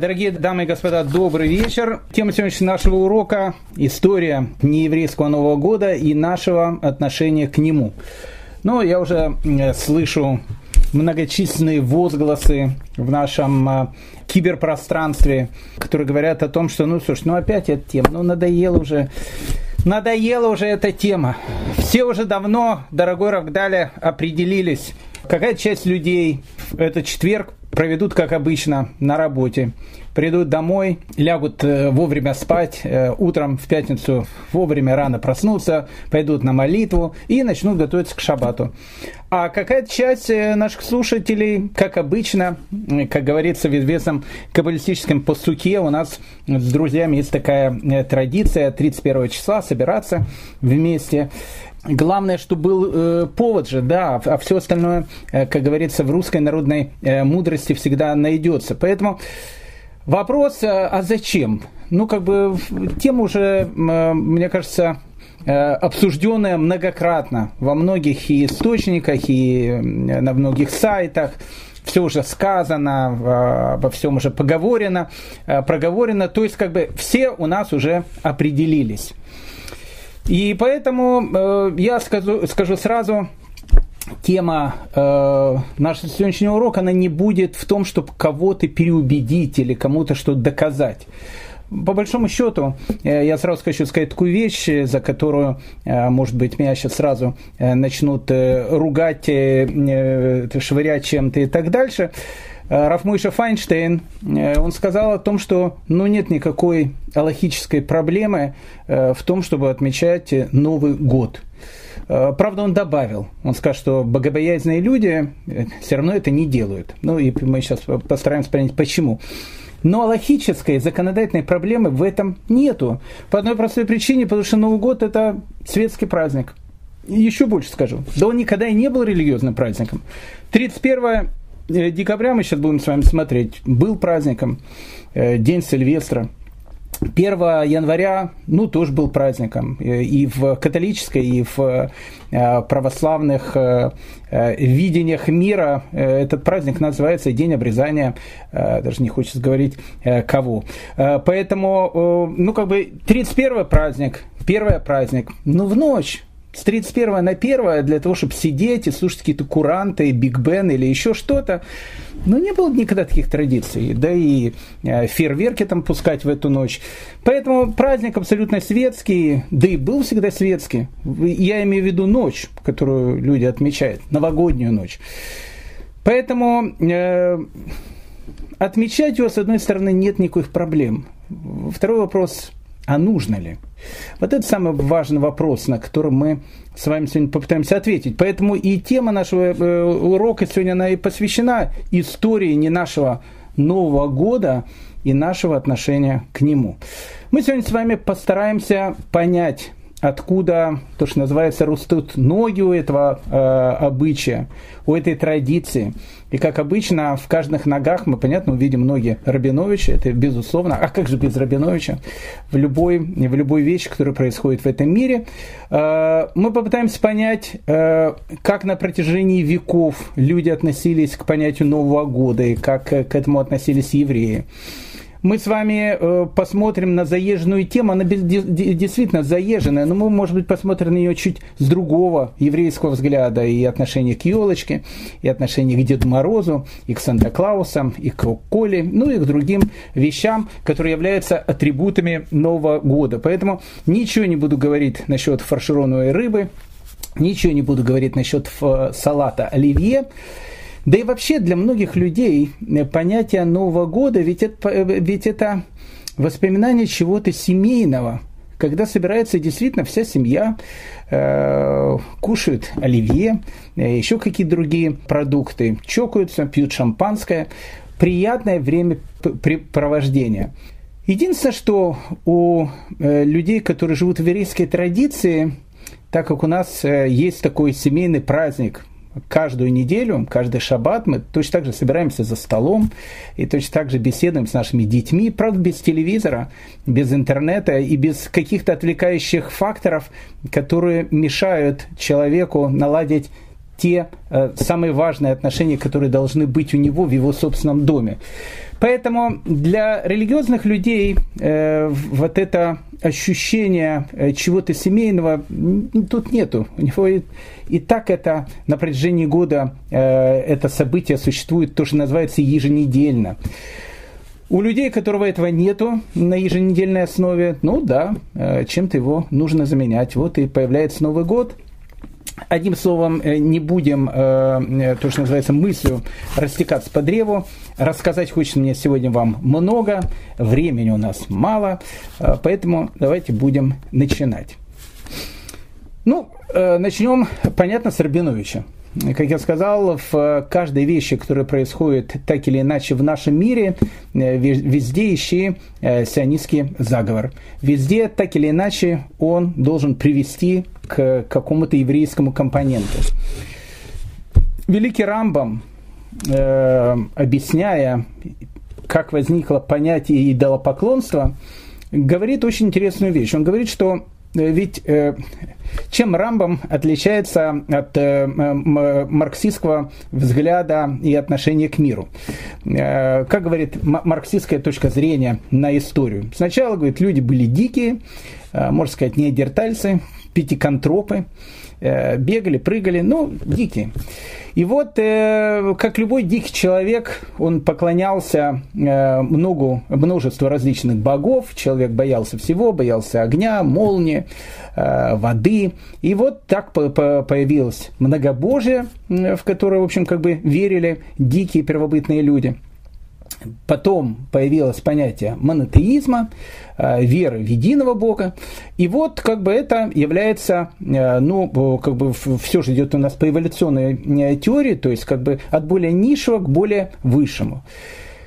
Дорогие дамы и господа, добрый вечер. Тема сегодняшнего нашего урока – история нееврейского Нового года и нашего отношения к нему. Ну, я уже слышу многочисленные возгласы в нашем а, киберпространстве, которые говорят о том, что, ну, слушай, ну опять эта тема, ну надоело уже, надоела уже эта тема. Все уже давно, дорогой Равгдаля, определились, какая часть людей этот четверг проведут, как обычно, на работе, придут домой, лягут э, вовремя спать, э, утром в пятницу вовремя рано проснутся, пойдут на молитву и начнут готовиться к шабату. А какая-то часть э, наших слушателей, как обычно, как говорится в известном каббалистическом постуке, у нас с друзьями есть такая традиция 31 числа собираться вместе Главное, что был э, повод же, да, а все остальное, э, как говорится, в русской народной э, мудрости всегда найдется. Поэтому вопрос, э, а зачем? Ну, как бы тема уже, э, мне кажется, э, обсужденная многократно во многих и источниках, и на многих сайтах все уже сказано, э, обо всем уже поговорено, э, проговорено, то есть как бы все у нас уже определились. И поэтому э, я скажу, скажу сразу, тема э, нашего сегодняшнего урока, она не будет в том, чтобы кого-то переубедить или кому-то что-то доказать. По большому счету, э, я сразу хочу сказать такую вещь, за которую, э, может быть, меня сейчас сразу э, начнут ругать, швырять чем-то и так дальше. Э, Рафмойша Файнштейн, э, он сказал о том, что ну, нет никакой аллахической проблемы э, в том, чтобы отмечать Новый год. Правда, он добавил, он сказал, что богобоязненные люди все равно это не делают. Ну и мы сейчас постараемся понять, почему. Но аллахической, законодательной проблемы в этом нету. По одной простой причине, потому что Новый год – это светский праздник. Еще больше скажу. Да он никогда и не был религиозным праздником. 31 Э, декабря мы сейчас будем с вами смотреть. Был праздником, э, День Сильвестра. 1 января, ну, тоже был праздником. Э, и в католической, и в православных видениях мира этот праздник называется День обрезания, даже не хочется говорить кого. Поэтому, ну, как бы 31 праздник, первый праздник, ну, в ночь, с 31 на 1 для того, чтобы сидеть и слушать какие-то куранты, Биг Бен или еще что-то. Но не было никогда таких традиций. Да и э, фейерверки там пускать в эту ночь. Поэтому праздник абсолютно светский, да и был всегда светский. Я имею в виду ночь, которую люди отмечают, новогоднюю ночь. Поэтому э, отмечать его, с одной стороны, нет никаких проблем. Второй вопрос – а нужно ли? Вот это самый важный вопрос, на который мы с вами сегодня попытаемся ответить. Поэтому и тема нашего э, урока сегодня она и посвящена истории не нашего Нового года и нашего отношения к нему. Мы сегодня с вами постараемся понять, откуда то, что называется, растут ноги у этого э, обычая, у этой традиции. И как обычно, в каждых ногах мы, понятно, увидим ноги Рабиновича, это безусловно. А как же без Рабиновича? В любой, в любой вещи, которая происходит в этом мире. Э, мы попытаемся понять, э, как на протяжении веков люди относились к понятию Нового года и как к этому относились евреи мы с вами э, посмотрим на заезженную тему, она действительно заезженная, но мы, может быть, посмотрим на нее чуть с другого еврейского взгляда. И отношение к елочке, и отношение к Деду Морозу, и к Санта-Клаусам, и к Коле, ну и к другим вещам, которые являются атрибутами Нового года. Поэтому ничего не буду говорить насчет фаршированной рыбы, ничего не буду говорить насчет салата оливье, да и вообще для многих людей э, понятие Нового года, ведь это, э, ведь это воспоминание чего-то семейного, когда собирается действительно вся семья, э, кушают оливье, э, еще какие-то другие продукты, чокаются, пьют шампанское. Приятное времяпрепровождение. Единственное, что у людей, которые живут в еврейской традиции, так как у нас есть такой семейный праздник каждую неделю, каждый шаббат мы точно так же собираемся за столом и точно так же беседуем с нашими детьми, правда, без телевизора, без интернета и без каких-то отвлекающих факторов, которые мешают человеку наладить те самые важные отношения, которые должны быть у него в его собственном доме. Поэтому для религиозных людей э, вот это ощущение э, чего-то семейного тут нету. У него и, и так это на протяжении года э, это событие существует, то, что называется еженедельно. У людей, которого этого нету на еженедельной основе, ну да, э, чем-то его нужно заменять. Вот и появляется Новый год – Одним словом, э, не будем, э, э, то, что называется, мыслью растекаться по древу. Рассказать хочется мне сегодня вам много, времени у нас мало, поэтому давайте будем начинать. Ну, начнем, понятно, с Рабиновича. Как я сказал, в каждой вещи, которая происходит так или иначе в нашем мире, везде ищи сионистский заговор. Везде так или иначе он должен привести к какому-то еврейскому компоненту. Великий Рамбам, э, объясняя, как возникло понятие идолопоклонства, говорит очень интересную вещь. Он говорит, что э, ведь э, чем Рамбам отличается от э, марксистского взгляда и отношения к миру? Э, как говорит марксистская точка зрения на историю? Сначала, говорит, люди были дикие, э, можно сказать, неандертальцы, пятиконтропы, э, бегали, прыгали, ну, дикие. И вот, э, как любой дикий человек, он поклонялся э, многу, множеству различных богов. Человек боялся всего, боялся огня, молнии, воды. И вот так появилось многобожие, в которое, в общем, как бы верили дикие первобытные люди – Потом появилось понятие монотеизма, э, веры в единого Бога. И вот как бы это является, э, ну, как бы все же идет у нас по эволюционной э, теории, то есть как бы от более низшего к более высшему.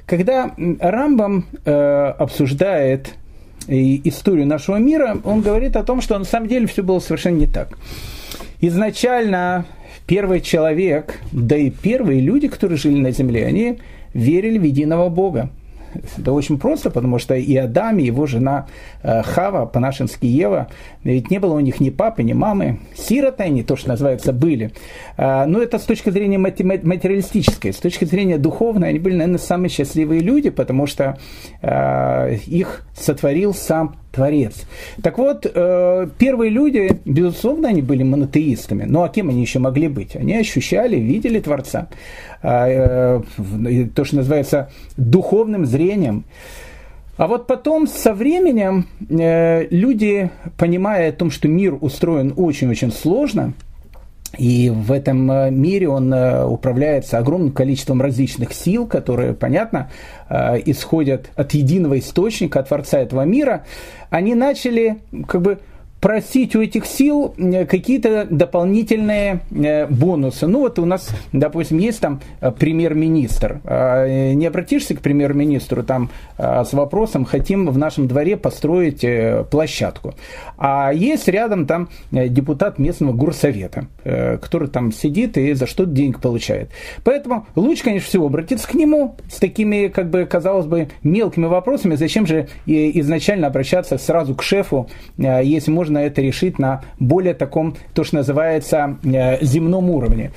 Когда Рамбам обсуждает историю нашего мира, он говорит о том, что на самом деле все было совершенно не так. Изначально первый человек, да и первые люди, которые жили на Земле, они верили в единого Бога. Это очень просто, потому что и Адам, и его жена Хава, по-нашенски Ева, ведь не было у них ни папы, ни мамы. Сироты они, то, что называется, были. А, но это с точки зрения материалистической. С точки зрения духовной, они были, наверное, самые счастливые люди, потому что а, их сотворил сам Творец. Так вот, э, первые люди, безусловно, они были монотеистами. Ну а кем они еще могли быть? Они ощущали, видели Творца. Э, то, что называется духовным зрением. А вот потом со временем э, люди, понимая о том, что мир устроен очень-очень сложно, и в этом э, мире он э, управляется огромным количеством различных сил, которые, понятно, э, исходят от единого источника, от Творца этого мира, они начали как бы просить у этих сил э, какие-то дополнительные э, бонусы. Ну вот у нас, допустим, есть там э, премьер-министр. А, не обратишься к премьер-министру там с вопросом, хотим в нашем дворе построить площадку. А есть рядом там депутат местного горсовета, который там сидит и за что-то денег получает. Поэтому лучше, конечно, всего обратиться к нему с такими, как бы, казалось бы, мелкими вопросами. Зачем же изначально обращаться сразу к шефу, если можно можно это решить на более таком, то, что называется, э, земном уровне.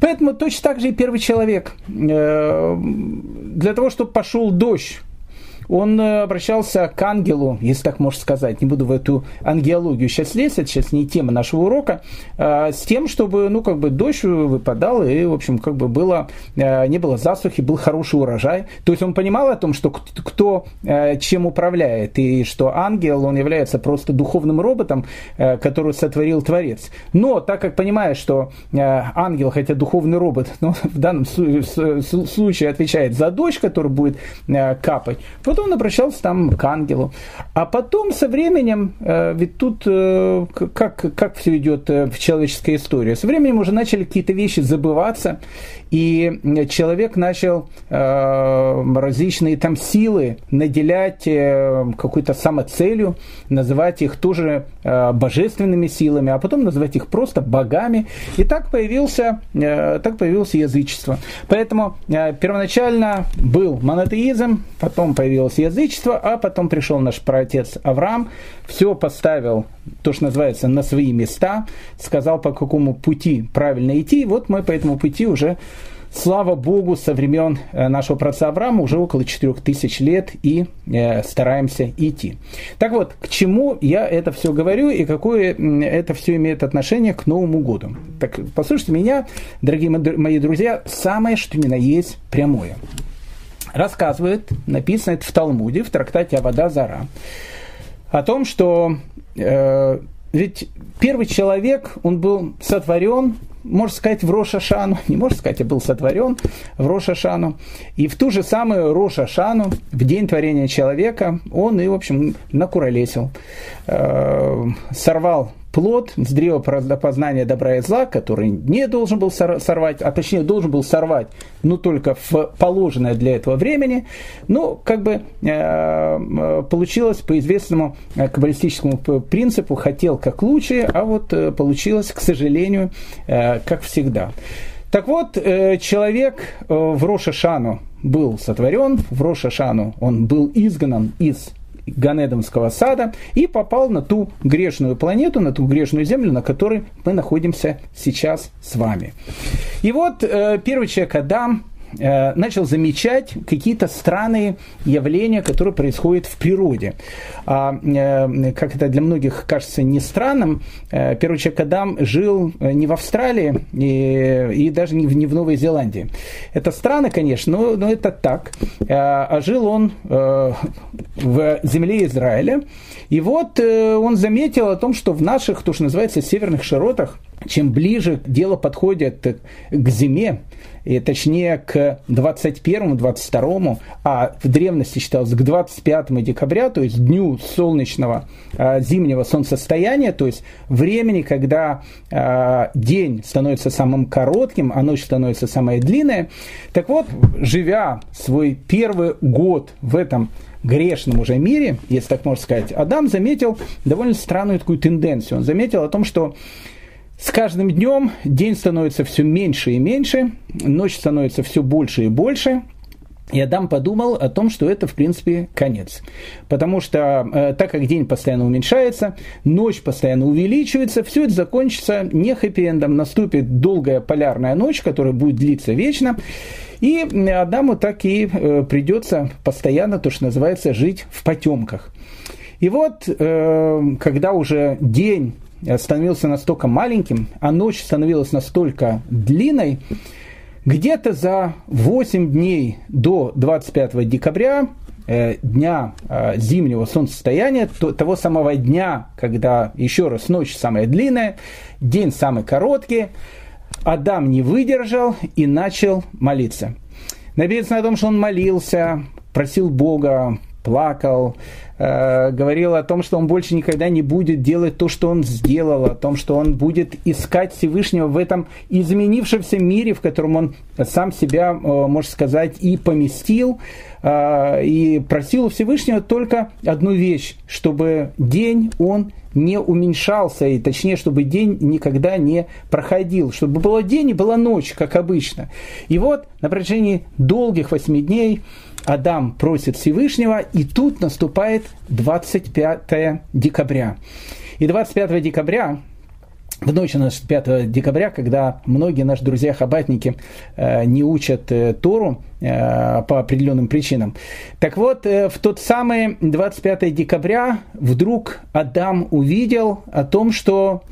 Поэтому точно так же и первый человек. Э, для того, чтобы пошел дождь, он э, обращался к ангелу, если так можно сказать, не буду в эту ангеологию сейчас лезть, это сейчас не тема нашего урока, а, с тем, чтобы, ну, как бы дождь выпадал, и, в общем, как бы было, э, не было засухи, был хороший урожай. То есть он понимал о том, что кто э, чем управляет, и что ангел, он является просто духовным роботом, который сотворил Творец. Но, так как понимает, что ангел, хотя духовный робот, но в данном случае отвечает за дождь, который будет капать, вот он обращался там к ангелу. А потом со временем, э, ведь тут э, как, как все идет э, в человеческой истории, со временем уже начали какие-то вещи забываться, и человек начал различные там силы наделять какой-то самоцелью, называть их тоже божественными силами, а потом называть их просто богами. И так появился, так появилось язычество. Поэтому первоначально был монотеизм, потом появился началось язычество, а потом пришел наш праотец Авраам, все поставил, то, что называется, на свои места, сказал, по какому пути правильно идти. Вот мы по этому пути уже слава Богу, со времен э, нашего праца Авраама уже около 4000 лет и э, стараемся идти. Так вот, к чему я это все говорю и какое это все имеет отношение к Новому году? Так, послушайте меня, дорогие мои друзья, самое, что ни на есть прямое. Рассказывает, написано это в Талмуде, в трактате Авада Зара, о том, что э, ведь первый человек, он был сотворен можно сказать, в Рошашану, не можно сказать, а был сотворен в Рошашану. И в ту же самую Рошашану, в день творения человека, он и, в общем, накуролесил, э, сорвал плод с древа познания добра и зла, который не должен был сорвать, а точнее должен был сорвать, но только в положенное для этого времени, ну, как бы э, получилось по известному э, каббалистическому принципу, хотел как лучше, а вот э, получилось, к сожалению, э, как всегда. Так вот, э, человек э, в Рошашану был сотворен, в Рошашану он был изгнан из Ганедомского сада и попал на ту грешную планету, на ту грешную землю, на которой мы находимся сейчас с вами. И вот э, первый человек Адам Э, начал замечать какие-то странные явления, которые происходят в природе. А, э, как это для многих кажется не странным, э, первый человек Адам жил не в Австралии и, и даже не в, не в Новой Зеландии. Это странно, конечно, но, но это так. А жил он в земле Израиля. И вот он заметил о том, что в наших, то, что называется, северных широтах, чем ближе дело подходит к зиме, и точнее к 21-22, а в древности считалось к 25 декабря, то есть дню солнечного э, зимнего солнцестояния, то есть времени, когда э, день становится самым коротким, а ночь становится самая длинная. Так вот, живя свой первый год в этом грешном уже мире, если так можно сказать, Адам заметил довольно странную такую тенденцию. Он заметил о том, что с каждым днем день становится все меньше и меньше, ночь становится все больше и больше, и Адам подумал о том, что это, в принципе, конец. Потому что, э, так как день постоянно уменьшается, ночь постоянно увеличивается, все это закончится не хэппи-эндом, наступит долгая полярная ночь, которая будет длиться вечно. И Адаму так и э, придется постоянно, то, что называется, жить в потемках. И вот, э, когда уже день становился настолько маленьким, а ночь становилась настолько длинной, где-то за 8 дней до 25 декабря, э, дня э, зимнего солнцестояния, то, того самого дня, когда еще раз ночь самая длинная, день самый короткий, Адам не выдержал и начал молиться. Написано о том, что он молился, просил Бога, плакал, Э, говорил о том, что он больше никогда не будет делать то, что он сделал, о том, что он будет искать Всевышнего в этом изменившемся мире, в котором он сам себя, э, можно сказать, и поместил, э, и просил у Всевышнего только одну вещь, чтобы день он не уменьшался, и точнее, чтобы день никогда не проходил, чтобы было день и была ночь, как обычно. И вот на протяжении долгих восьми дней Адам просит Всевышнего, и тут наступает 25 декабря. И 25 декабря в ночь на 5 декабря, когда многие наши друзья-хабатники э, не учат э, Тору э, по определенным причинам. Так вот, в тот самый 25 декабря вдруг Адам увидел о том, что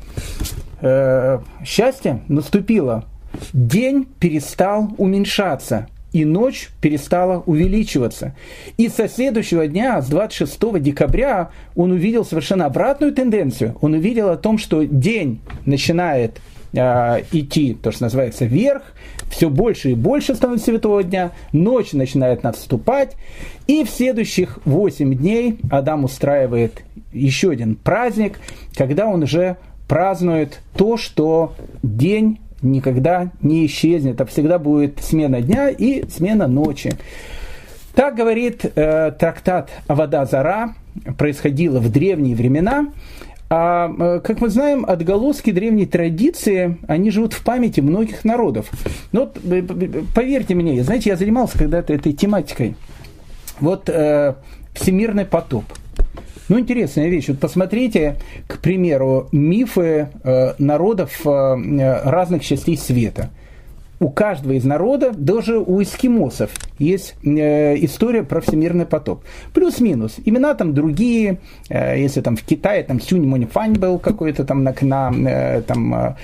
счастье наступило. День перестал уменьшаться и ночь перестала увеличиваться. И со следующего дня, с 26 декабря, он увидел совершенно обратную тенденцию. Он увидел о том, что день начинает э, идти, то, что называется, вверх, все больше и больше становится светового дня, ночь начинает наступать, и в следующих 8 дней Адам устраивает еще один праздник, когда он уже празднует то, что день никогда не исчезнет, а всегда будет смена дня и смена ночи. Так говорит э, трактат Авада Зара, происходило в древние времена. А, э, как мы знаем, отголоски древней традиции, они живут в памяти многих народов. Но вот, э, поверьте мне, знаете, я занимался когда-то этой тематикой. Вот э, всемирный потоп. Ну, интересная вещь. Вот посмотрите, к примеру, мифы э, народов э, разных частей света – у каждого из народов, даже у эскимосов, есть э, история про всемирный потоп. Плюс-минус. Имена там другие. Э, если там в Китае там Сюнь Мунифань был какой-то там на, на э, там,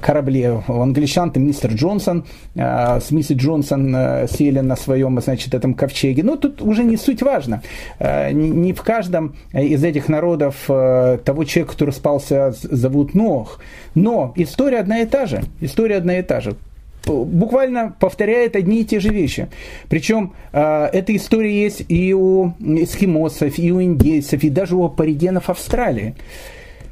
корабле. У англичан там мистер Джонсон с миссис Джонсон сели на своем, значит, этом ковчеге. Но тут уже не суть важно. Не, в каждом из этих народов того человека, который спался, зовут Нох. Но история одна и та же. История одна и та же буквально повторяет одни и те же вещи. Причем э, эта история есть и у эскимосов, и у индейцев, и даже у аборигенов Австралии.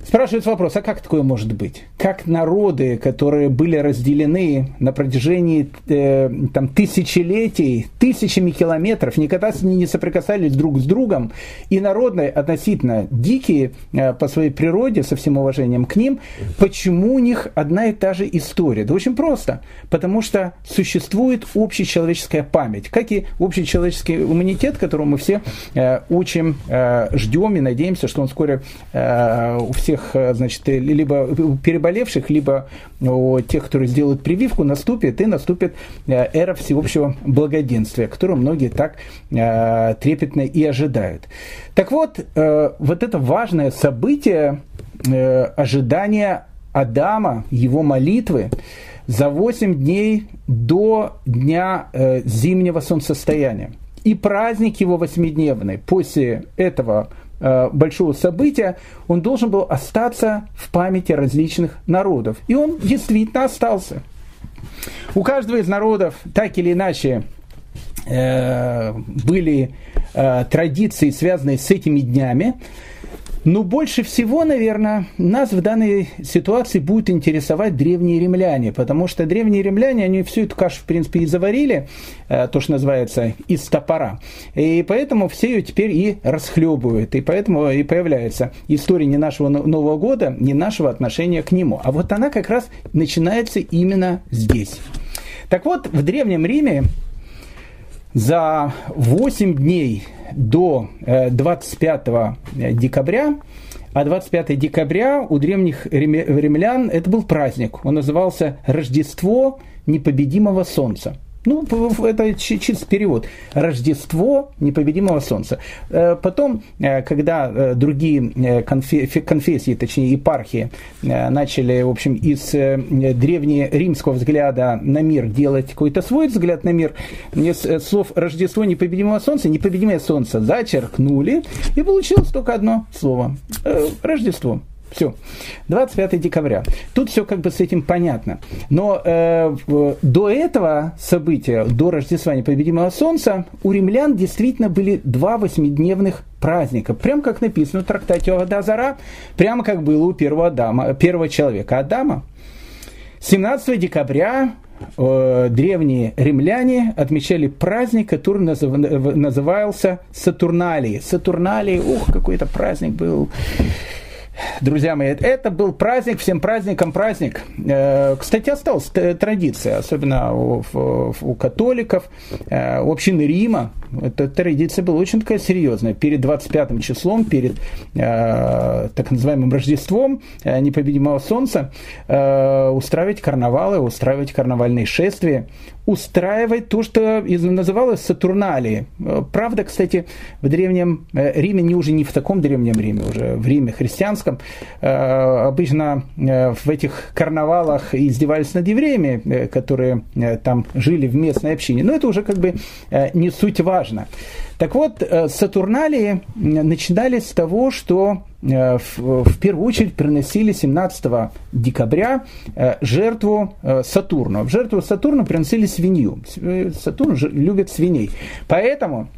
Спрашивается вопрос, а как такое может быть? Как народы, которые были разделены на протяжении э, там, тысячелетий, тысячами километров, никогда не соприкасались друг с другом, и народные относительно дикие э, по своей природе, со всем уважением к ним, почему у них одна и та же история? Да очень просто. Потому что существует общечеловеческая память, как и общечеловеческий иммунитет, которого мы все э, учим, э, ждем и надеемся, что он вскоре э, у всех всех, э, значит, э, либо переболевших, либо у тех, которые сделают прививку, наступит и наступит э, эра всеобщего благоденствия, которую многие так трепетно и ожидают. Так вот, вот это важное событие ожидания Адама, его молитвы, за 8 дней до дня зимнего солнцестояния. И праздник его восьмидневный после этого большого события, он должен был остаться в памяти различных народов. И он действительно остался. У каждого из народов так или иначе э, были э, традиции, связанные с этими днями. Но больше всего, наверное, нас в данной ситуации будет интересовать древние римляне, потому что древние римляне, они всю эту кашу, в принципе, и заварили, э, то, что называется, из топора. И поэтому все ее теперь и расхлебывают. И поэтому и появляется история не нашего Нового года, не нашего отношения к нему. А вот она как раз начинается именно здесь. Так вот, в Древнем Риме за 8 дней до 25 э, декабря, а 25 декабря у древних римлян это был праздник. Он назывался Рождество непобедимого солнца. Ну, это чисто перевод. Рождество непобедимого солнца. Э, потом, э, когда э, другие конфессии, точнее епархии, начали, в общем, из древнеримского взгляда на мир делать какой-то свой взгляд на мир, из слов Рождество непобедимого солнца, непобедимое солнце зачеркнули, и получилось только одно слово. Рождество. Все. 25 декабря. Тут все как бы с этим понятно. Но э, до этого события, до Рождества Непобедимого Солнца, у римлян действительно были два восьмидневных праздника. Прям как написано в трактате Адазара, прямо как было у первого, Адама, первого человека Адама. 17 декабря э, древние римляне отмечали праздник, который назыв, назывался Сатурналии. Сатурналии, ух, какой-то праздник был Друзья мои, это был праздник, всем праздникам праздник. Э, кстати, осталась традиция, особенно у, у католиков, э, общины Рима. Эта традиция была очень такая серьезная. Перед 25 числом, перед э, так называемым Рождеством непобедимого солнца устраивать карнавалы, устраивать карнавальные шествия устраивать то, что называлось Сатурналией. Правда, кстати, в Древнем э, Риме, не уже не в таком Древнем Риме, уже в Риме христианском, э, обычно э, в этих карнавалах издевались над евреями, которые там жили в местной общине. Но это уже как бы не суть важно. Так вот, Сатурналии начинались с того, что Э, в первую очередь приносили 17 декабря э, жертву э, Сатурну. В жертву Сатурну приносили свинью. Сатурн любит свиней. Поэтому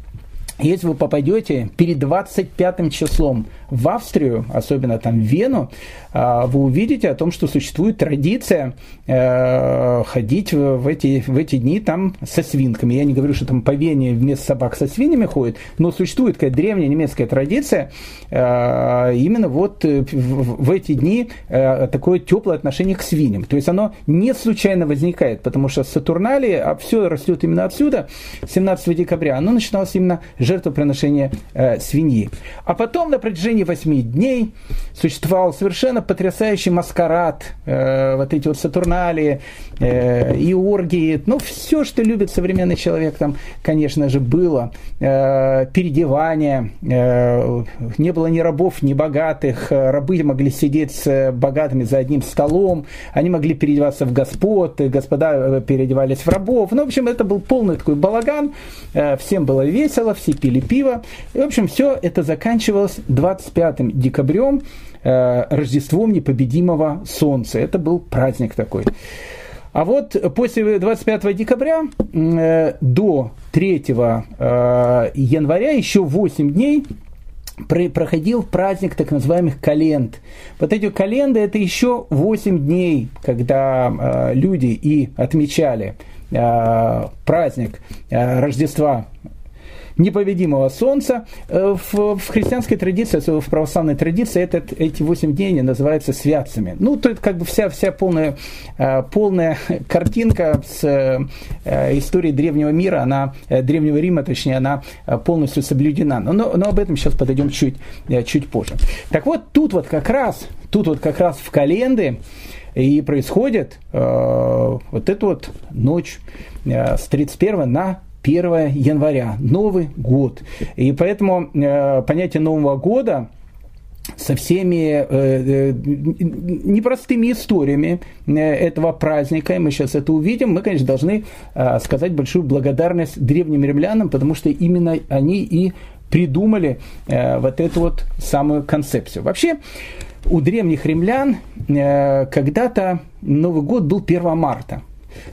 если вы попадете перед 25 числом в Австрию, особенно там в Вену, а, вы увидите о том, что существует традиция э, ходить в эти, в эти дни там со свинками. Я не говорю, что там по Вене вместо собак со свиньями ходят, но существует такая древняя немецкая традиция э, именно вот в эти дни э, такое теплое отношение к свиньям. То есть оно не случайно возникает, потому что Сатурналии, а все растет именно отсюда, 17 декабря, оно начиналось именно жертвоприношение свиньи. А потом на протяжении 8 дней существовал совершенно потрясающий маскарад, э, вот эти вот Сатурналии, э, и оргии, ну, все, что любит современный человек, там, конечно же, было. Э, переодевание, э, не было ни рабов, ни богатых, рабы могли сидеть с богатыми за одним столом, они могли переодеваться в господ, господа э, переодевались в рабов. Ну, в общем, это был полный такой балаган, э, всем было весело, все пили пиво. И, в общем, все это заканчивалось 25 декабрем, Рождеством непобедимого Солнца. Это был праздник такой. А вот после 25 декабря э, до 3 э, января еще 8 дней проходил праздник так называемых календ. Вот эти календы это еще 8 дней, когда люди и отмечали праздник Рождества неповедимого солнца. Э, в, в христианской традиции, в православной традиции этот, эти восемь дней называются святцами. Ну, то это как бы вся, вся полная, э, полная картинка с э, историей древнего мира, она, древнего Рима, точнее, она полностью соблюдена. Но, но, но об этом сейчас подойдем чуть, чуть позже. Так вот, тут вот как раз, тут вот как раз в календы и происходит э, вот эту вот ночь э, с 31 на 1 января, Новый год. И поэтому э, понятие Нового года со всеми э, э, непростыми историями э, этого праздника, и мы сейчас это увидим, мы, конечно, должны э, сказать большую благодарность древним римлянам, потому что именно они и придумали э, вот эту вот самую концепцию. Вообще, у древних римлян э, когда-то Новый год был 1 марта.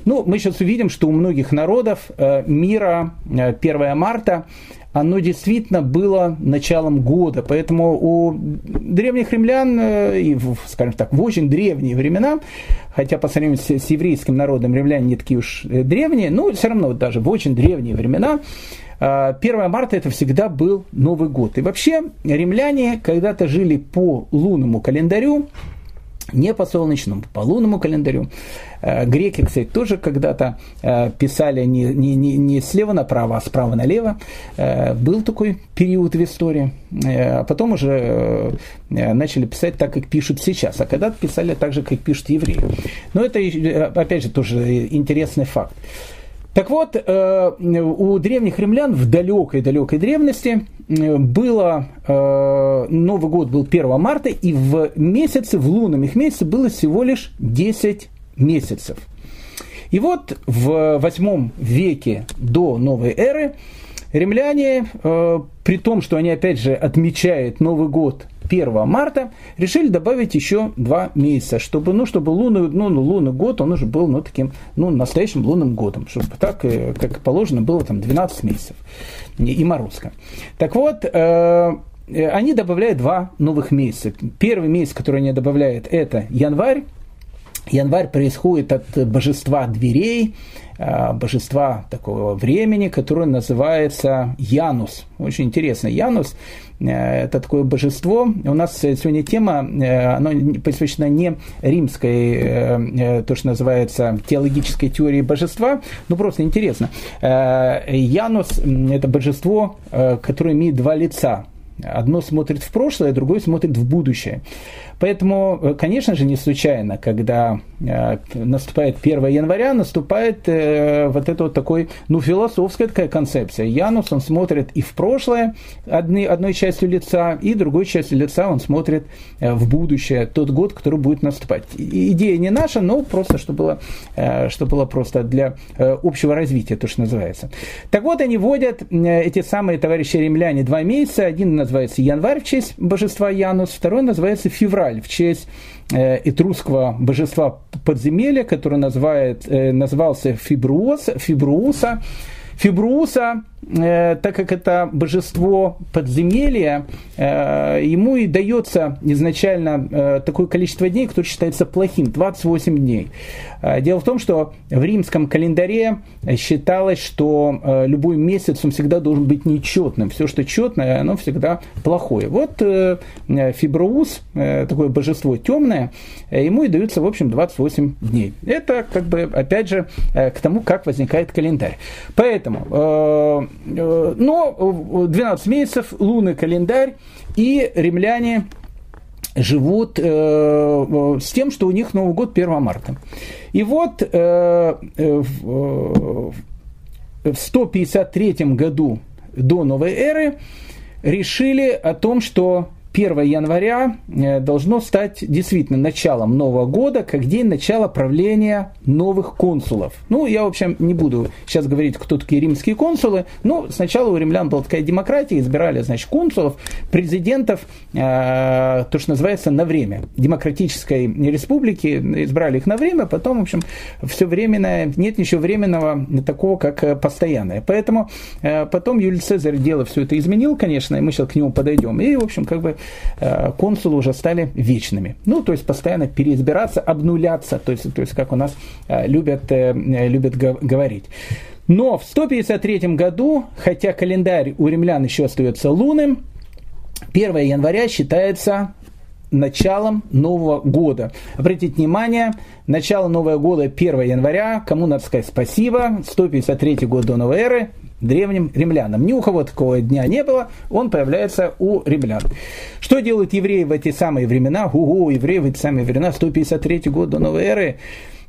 Ну, мы сейчас увидим, что у многих народов э, мира 1 э, марта оно действительно было началом года. Поэтому у древних римлян, э, и, скажем так, в очень древние времена, хотя по сравнению с, с еврейским народом римляне не такие уж древние, но все равно даже в очень древние времена 1 марта это всегда был Новый год. И вообще римляне когда-то жили по лунному календарю, не по солнечному, по лунному календарю. Э, греки, кстати, тоже когда-то э, писали не, не, не, слева направо, а справа налево. Э, был такой период в истории. А потом уже начали писать так, как пишут сейчас. А когда-то писали так же, как пишут евреи. Но это, опять же, тоже интересный факт. Так вот, э, у древних римлян в далекой-далекой древности э, было, э, Новый год был 1 марта, и в месяце, в лунном их месяце было всего лишь 10 месяцев. И вот в 8 веке до новой эры римляне, при том, что они опять же отмечают Новый год 1 марта, решили добавить еще два месяца, чтобы, ну, чтобы лунный, ну, ну, лунный год, он уже был ну, таким ну, настоящим лунным годом, чтобы так, э, как положено, было там 12 месяцев и морозко. Так вот, э, они добавляют два новых месяца. Первый месяц, который они добавляют, это январь. Январь происходит от божества дверей, Э, божества такого времени, которое называется Янус. Очень интересно. Янус э, – это такое божество. У нас сегодня тема, э, она посвящена не римской, то, что называется теологической теории божества, но просто интересно. Янус – это божество, которое имеет два лица. Одно смотрит в прошлое, другое смотрит в будущее. Поэтому, э, конечно же, не случайно, когда э, наступает 1 января, наступает э, вот это вот такой, ну, философская такая концепция. Янус, он смотрит и в прошлое одни, одной частью лица, и другой частью лица он смотрит в будущее, тот год, который будет наступать. идея не наша, но просто, что было, что было просто для общего развития, то, что называется. Так вот, они вводят эти самые товарищи римляне два месяца. Один называется январь в честь божества Янус, второй называется февраль февраль в честь э, этрусского божества подземелья, который называет, э, назывался Фибруос, Фибруса. Фибруса так как это божество подземелья, э, ему и дается изначально э, такое количество дней, которое считается плохим, 28 дней. Э, дело в том, что в римском календаре считалось, что э, любой месяц он всегда должен быть нечетным. Все, что четное, оно всегда плохое. Вот э, Фиброус, такое божество темное, ему и даются, в общем, 28 дней. Это, как бы, опять же, к тому, как возникает календарь. Поэтому, но 12 месяцев, лунный календарь, и римляне живут э, с тем, что у них Новый год 1 марта. И вот э, э, в 153 году до новой эры решили о том, что 1 января э, должно стать действительно началом Нового года, как день начала правления новых консулов. Ну, я, в общем, не буду сейчас говорить, кто такие римские консулы, но сначала у римлян была такая демократия, избирали, значит, консулов, президентов, э, то, что называется, на время. Демократической республики избрали их на время, потом, в общем, все временное, нет ничего временного такого, как э, постоянное. Поэтому э, потом Юлий Цезарь дело все это изменил, конечно, и мы сейчас к нему подойдем. И, в общем, как бы консулы уже стали вечными. Ну, то есть постоянно переизбираться, обнуляться, то есть, то есть как у нас э, любят, э, любят говорить. Но в 153 году, хотя календарь у римлян еще остается лунным, 1 января считается началом Нового года. Обратите внимание, начало Нового года 1 января, кому надо сказать спасибо, 153 год до новой эры, древним римлянам. Ни у кого такого дня не было, он появляется у римлян. Что делают евреи в эти самые времена? Ого, евреи в эти самые времена, 153 год до новой эры,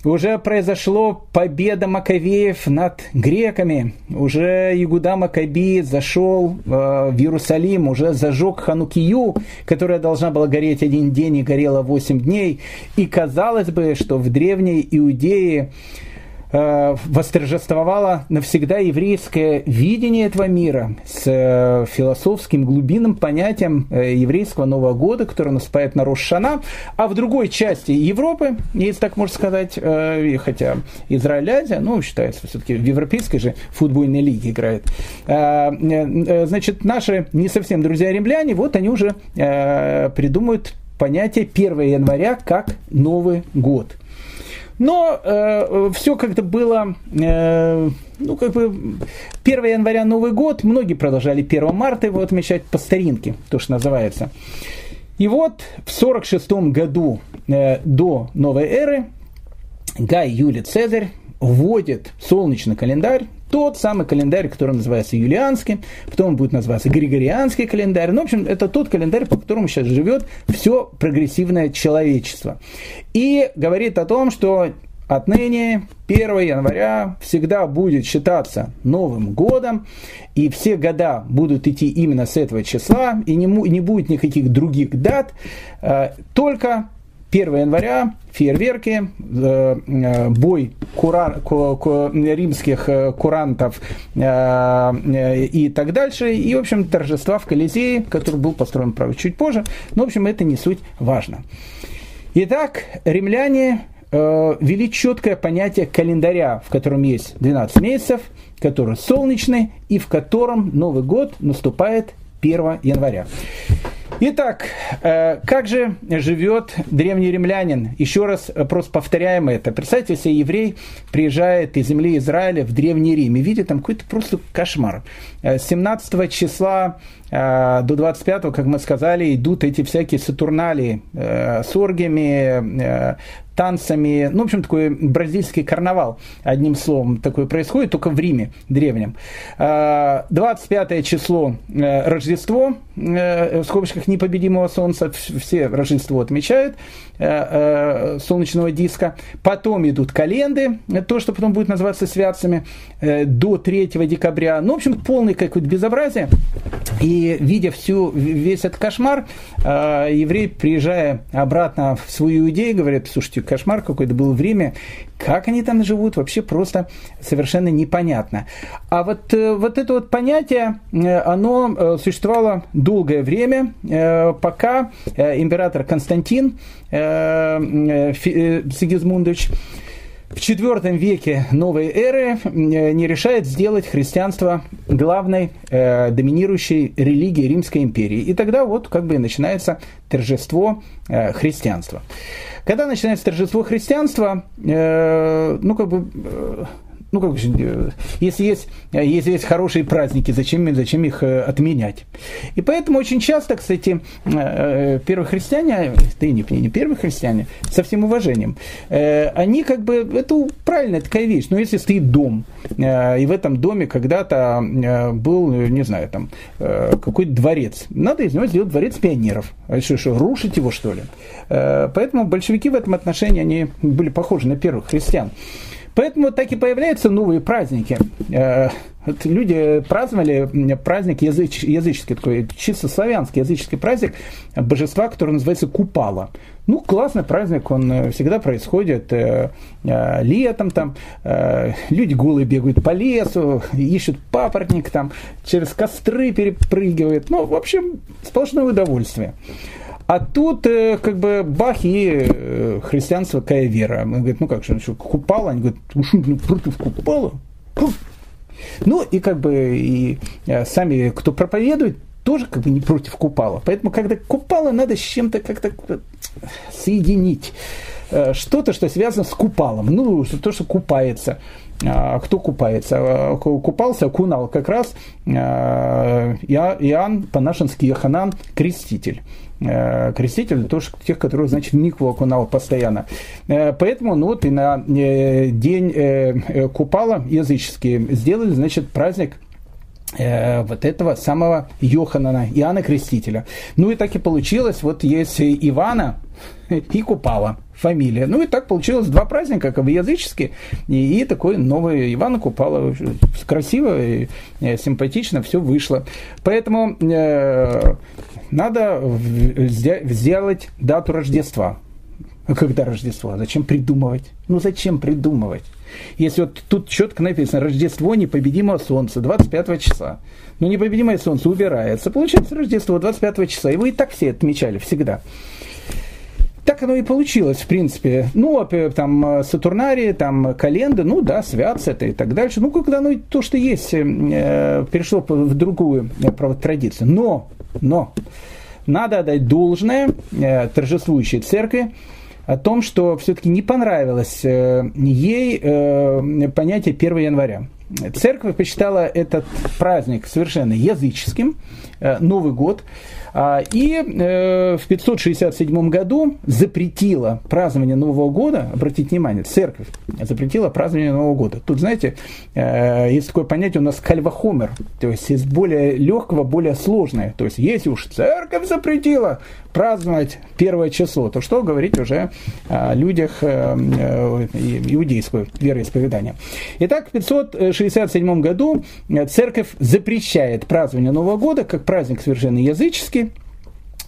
уже произошло победа Маковеев над греками. Уже Ягуда Макаби зашел э, в Иерусалим, уже зажег Ханукию, которая должна была гореть один день и горела восемь дней. И казалось бы, что в древней Иудее восторжествовало навсегда еврейское видение этого мира с э, философским глубинным понятием э, еврейского Нового года, который наступает на Рошана, а в другой части Европы, если так можно сказать, хотя Израиль, Азия, ну, считается все-таки в европейской же футбольной лиге играет, значит, наши не совсем друзья римляне, вот они уже придумают понятие 1 января как Новый год – но э, все как-то было, э, ну, как бы, 1 января Новый год, многие продолжали 1 марта его отмечать по старинке, то, что называется. И вот в 46 году э, до новой эры Гай Юлий Цезарь вводит солнечный календарь, тот самый календарь, который называется юлианским, потом он будет называться григорианский календарь. Ну, в общем, это тот календарь, по которому сейчас живет все прогрессивное человечество. И говорит о том, что отныне 1 января всегда будет считаться Новым годом, и все года будут идти именно с этого числа, и не, не будет никаких других дат, э, только 1 января фейерверки, э, э, бой куран, римских э, курантов и так дальше. И, в общем, торжества в Колизее, который был построен, правда, чуть позже. Но, в общем, это не суть важно. Итак, римляне ввели четкое понятие календаря, в котором есть 12 месяцев, который солнечный и в котором Новый год наступает 1 января. Итак, э, как же живет древний римлянин? Еще раз просто повторяем это. Представьте себе, еврей приезжает из земли Израиля в Древний Рим и видит там какой-то просто кошмар. 17 э, числа э, до 25, как мы сказали, идут эти всякие сатурналии с оргиями, танцами, ну, в общем, такой бразильский карнавал, одним словом, такое происходит, только в Риме древнем. 25 число Рождество, в скобочках непобедимого солнца, все Рождество отмечают, э, э, солнечного диска. Потом идут календы, то, что потом будет называться святцами, э, до 3 декабря. Ну, в общем, полный какое-то безобразие. И видя всю, весь этот кошмар, еврей, приезжая обратно в свою идею, говорит, слушайте, кошмар какой-то был в Риме, как они там живут, вообще просто совершенно непонятно. А вот, вот это вот понятие, оно существовало долгое время, пока император Константин Сигизмундович в IV веке новой эры не решает сделать христианство главной э, доминирующей религией Римской империи. И тогда вот как бы начинается торжество э, христианства. Когда начинается торжество христианства, э, ну как бы э, ну как э, если есть, э, если есть хорошие праздники, зачем, зачем их э, отменять? И поэтому очень часто, кстати, первые христиане, да и не, не первые христиане, со всем уважением, они как бы, это правильная такая вещь, но если стоит дом, и в этом доме когда-то был, не знаю, там, какой-то дворец, надо из него сделать дворец пионеров. А что, что, рушить его, что ли? Поэтому большевики в этом отношении, они были похожи на первых христиан. Поэтому так и появляются новые праздники. Э, люди праздновали праздник языч, языческий, такой чисто славянский языческий праздник божества, который называется Купала. Ну, классный праздник, он э, всегда происходит э, летом, там люди голые бегают по лесу, ищут папоротник, там через костры перепрыгивают. Ну, в общем, сплошное удовольствие. А тут э, как бы бах и э, христианство какая вера. Он говорит, ну как же, что, купала? Они говорят, что, ну, против купала? Ну и как бы и э, сами, кто проповедует, тоже как бы не против купала. Поэтому когда купала, надо с чем-то как-то соединить. Что-то, что связано с купалом. Ну, то, что купается. А кто купается? Купался, окунал как раз Иоанн, по-нашенски Яханан, креститель. Э, креститель, тоже тех, которые, значит, в микву окунал постоянно. Э, поэтому, ну вот и на э, день Купала языческий сделали, значит, праздник вот этого самого Йоханана, Иоанна Крестителя. Ну и так и получилось, вот есть Ивана и Купала фамилия. Ну и так получилось два праздника, как бы языческие, и, и такой новый Ивана Купала. Красиво и симпатично все вышло. Поэтому э, надо сделать дату Рождества. А когда Рождество? Зачем придумывать? Ну зачем придумывать? Если вот тут четко написано Рождество непобедимого солнца 25 числа. Но непобедимое солнце убирается. Получается Рождество 25 числа. Его и так все отмечали всегда. Так оно и получилось, в принципе. Ну, а там Сатурнарии, там календы, ну да, святцы это и так дальше. Ну, когда оно то, что есть, э, перешло в другую э, традицию. Но но надо отдать должное э, торжествующей церкви о том, что все-таки не понравилось э, ей э, понятие 1 января. Церковь посчитала этот праздник совершенно языческим, э, Новый год, и э, в 567 году запретила празднование Нового года, обратите внимание, церковь запретила празднование Нового года. Тут, знаете, э, есть такое понятие у нас кальвахомер, то есть из более легкого, более сложное. То есть если уж церковь запретила праздновать первое число, то что говорить уже о людях э, иудейского вероисповедания. Итак, в 567 году церковь запрещает празднование Нового года как праздник совершенно языческий,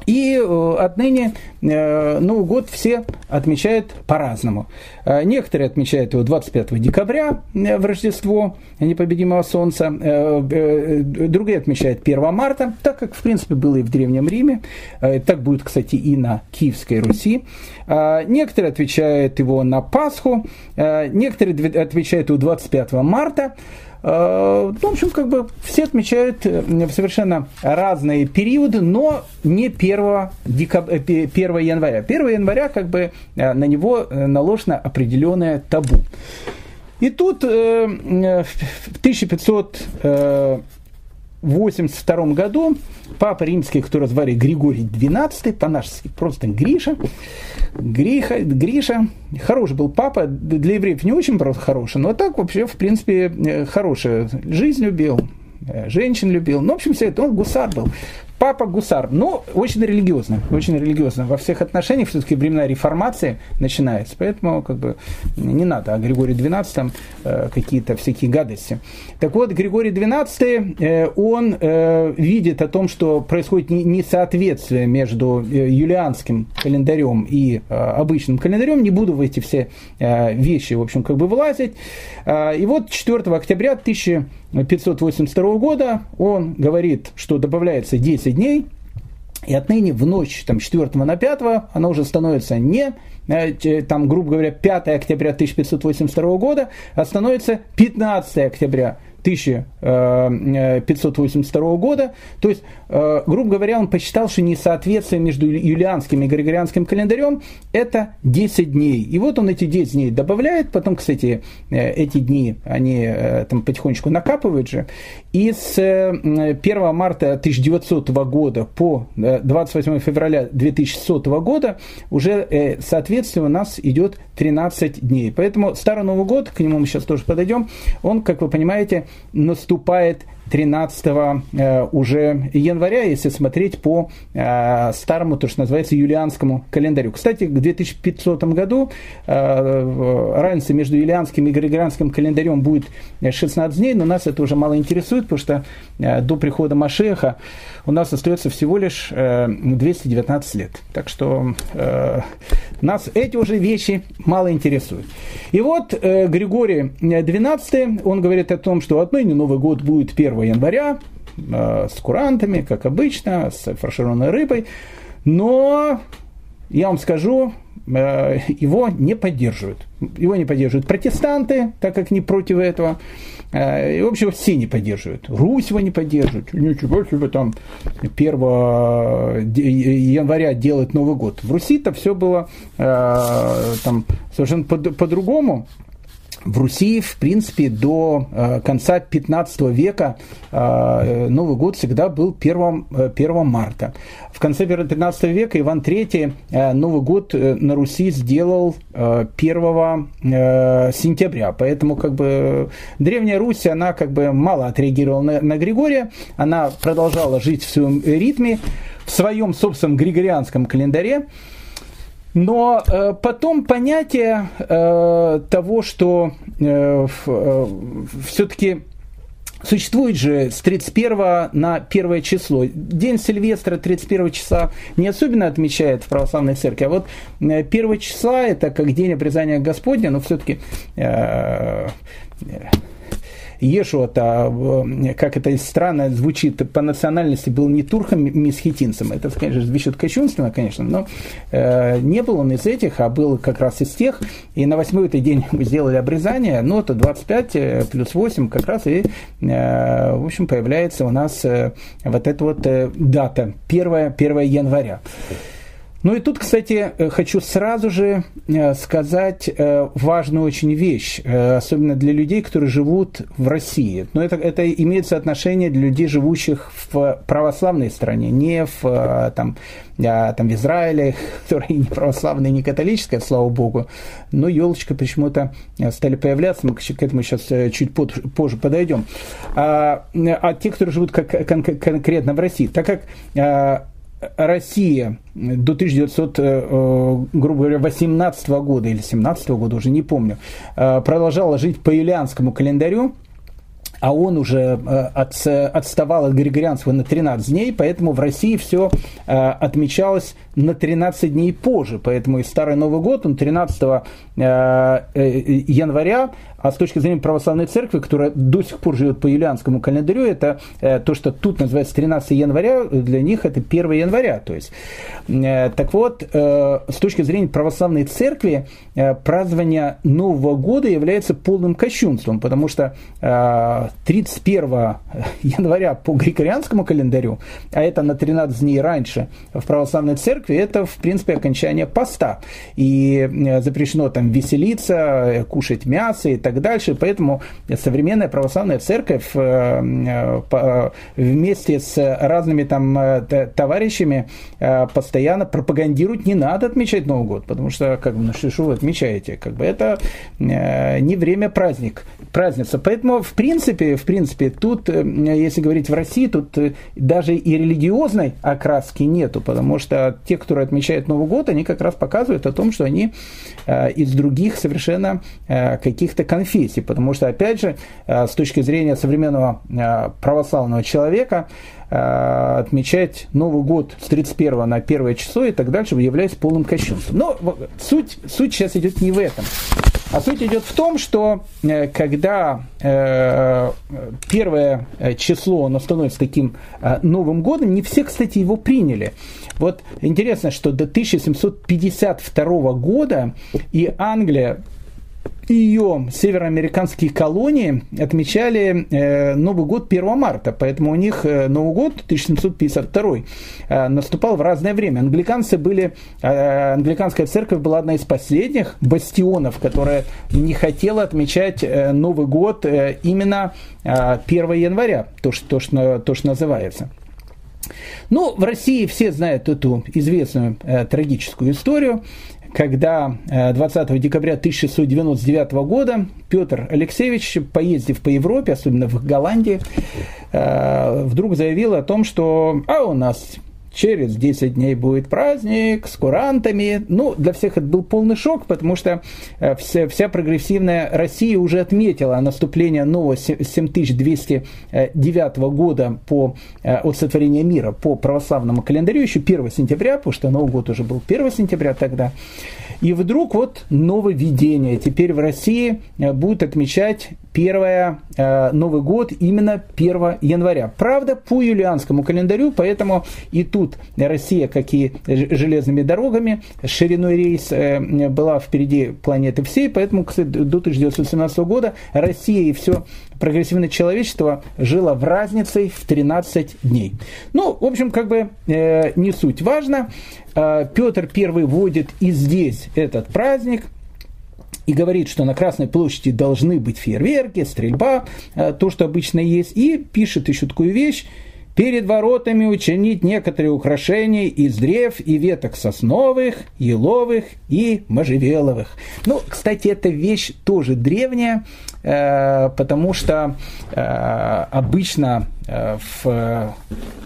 и э, отныне э, Новый год все отмечают по-разному. Э, некоторые отмечают его 25 декабря в Рождество непобедимого Солнца, другие отмечают 1 марта, так как, в принципе, было и в Древнем Риме. Так будет, кстати, и на Киевской Руси. Некоторые отвечают его на Пасху, некоторые отвечают его 25 марта. Э, в общем, как бы все отмечают э, совершенно разные периоды, но не 1, декаб... 1 января. 1 января как бы э, на него наложено определенное табу. И тут в 1500 1982 году папа римский, который звали Григорий XII, по-нашски просто Гриша, Гриха, Гриша, хороший был папа, для евреев не очень просто хороший, но так вообще, в принципе, э, хорошая жизнь любил, э, женщин любил. Ну, в общем, все это, он гусар был папа гусар, но очень религиозно, очень религиозно. Во всех отношениях все-таки времена реформации начинается, поэтому как бы не надо о Григории XII э, какие-то всякие гадости. Так вот, Григорий XII, э, он э, видит о том, что происходит несоответствие между э, юлианским календарем и э, обычным календарем, не буду в эти все э, вещи, в общем, как бы вылазить. Э, и вот 4 октября 1000 582 года он говорит, что добавляется 10 дней, И отныне в ночь там, 4 на 5 она уже становится не, э, там, грубо говоря, 5 октября 1582 года, а становится 15 октября 1582 года. То есть, э, грубо говоря, он посчитал, что несоответствие между юлианским и григорианским календарем – это 10 дней. И вот он эти 10 дней добавляет, потом, кстати, э, эти дни, они э, там потихонечку накапывают же. И с 1 марта 1900 года по 28 февраля 2100 года уже, соответственно, у нас идет 13 дней. Поэтому Старый Новый год, к нему мы сейчас тоже подойдем, он, как вы понимаете, наступает 13 э, уже января, если смотреть по э, старому, то, что называется, юлианскому календарю. Кстати, к 2500 году э, разница между юлианским и григорианским календарем будет 16 дней, но нас это уже мало интересует, потому что до прихода Машеха у нас остается всего лишь э, 219 лет. Так что нас эти уже вещи мало интересуют. И вот Григорий XII, он говорит о том, что отныне Новый год будет 1 января э, с курантами, как обычно, с фаршированной рыбой. Но я вам скажу, э, его не поддерживают. Его не поддерживают протестанты, так как не против этого. Э, и, в общем, все не поддерживают. Русь его не поддерживает. Ничего себе там 1 января делать Новый год. В Руси-то все было там совершенно по-другому в Руси, в принципе, до э, конца 15 века э, Новый год всегда был 1, 1 э, марта. В конце 15 века Иван III Новый год на Руси сделал 1 сентября. Поэтому как бы Древняя Русь, она как бы мало отреагировала на, на Григория, она продолжала жить в своем ритме, в своем собственном григорианском календаре. Но э, потом понятие э, того, что э, э, все-таки Существует же с 31 на 1 число. День Сильвестра 31 числа не особенно отмечает в православной церкви, а вот 1 э, числа это как день обрезания Господня, но все-таки э, Ешуа-то, как это странно звучит, по национальности был не турхом месхетинцем. Это, конечно, звучит кощунственно, конечно, но э, не был он из этих, а был как раз из тех. И на восьмой этот день мы сделали обрезание, но это 25 э, плюс 8 как раз и, э, в общем, появляется у нас э, вот эта вот э, дата, 1, 1 января. Ну и тут, кстати, э, хочу сразу же э, сказать э, важную очень вещь, особенно для людей, которые живут в России. Но это, это имеет соотношение для людей, живущих в православной стране, не в, там, там, в Израиле, которая не православная, не католическая, слава богу. Но елочка почему-то стали появляться, мы к этому сейчас чуть позже подойдем. А, а те, которые живут как, кон- конкретно в России, так как Россия до 1900, э, э, грубо говоря, 18 года или 17 года, уже не помню, э, продолжала жить по юлианскому календарю, а он уже от, отставал от григорианства на 13 дней, поэтому в России все отмечалось на 13 дней позже. Поэтому и Старый Новый год, он 13 января а с точки зрения православной церкви, которая до сих пор живет по юлианскому календарю, это э, то, что тут называется 13 января, для них это 1 января. То есть, э, так вот, э, с точки зрения православной церкви, празднование Нового года является полным кощунством, потому что 31 января по григорианскому календарю, а это на 13 дней раньше в православной церкви, это, в принципе, окончание поста. И запрещено там веселиться, кушать мясо и так дальше. Поэтому современная православная церковь э, э, вместе с разными там э, товарищами постоянно пропагандирует, не надо отмечать Новый год, потому что, как бы, ну что вы отмечаете, как бы это не время праздник, праздница. Поэтому, в принципе, в принципе, тут, если говорить в России, тут даже и религиозной окраски нету, потому что те, которые отмечают Новый год, они как раз показывают о том, что они из других совершенно каких-то конфессий, потому что, опять же, э, с точки зрения современного э, православного человека, э, отмечать Новый год с 31 на 1 число и так дальше является полным кощунством. Но суть, суть сейчас идет не в этом. А суть идет в том, что э, когда э, первое число оно становится таким Новым годом, не все, кстати, его приняли. Вот интересно, что до 1752 года и Англия ее североамериканские колонии отмечали э, Новый год 1 марта, поэтому у них э, Новый год 1752 э, наступал в разное время. Англиканцы были, англиканская церковь была одна из последних бастионов, которая не хотела отмечать Новый год именно э, 1 января, то, что, то, что, то, что называется. Ну, в России все знают эту известную э, трагическую историю когда 20 э, декабря 1699 года Петр Алексеевич, поездив по Европе, особенно в Голландии, э, вдруг заявил о том, что а у нас через 10 дней будет праздник с курантами. Ну, для всех это был полный шок, потому что э, вся, вся прогрессивная Россия уже отметила наступление нового 7209 года по, э, от сотворения мира по православному календарю, еще 1 сентября, потому что Новый год уже был 1 сентября тогда. И вдруг вот нововведение. Теперь в России э, будут отмечать первое, э, Новый год именно 1 января. Правда, по юлианскому календарю, поэтому и тут Россия, как и железными дорогами, шириной рейс э, была впереди планеты всей, поэтому кстати, до 1917 года Россия и все прогрессивное человечество жило в разнице в 13 дней. Ну, в общем, как бы э, не суть важно. Петр I вводит и здесь этот праздник – и говорит, что на Красной площади должны быть фейерверки, стрельба, э, то, что обычно есть, и пишет еще такую вещь, перед воротами учинить некоторые украшения из древ и веток сосновых, еловых и можжевеловых. Ну, кстати, эта вещь тоже древняя, потому что э, обычно э, в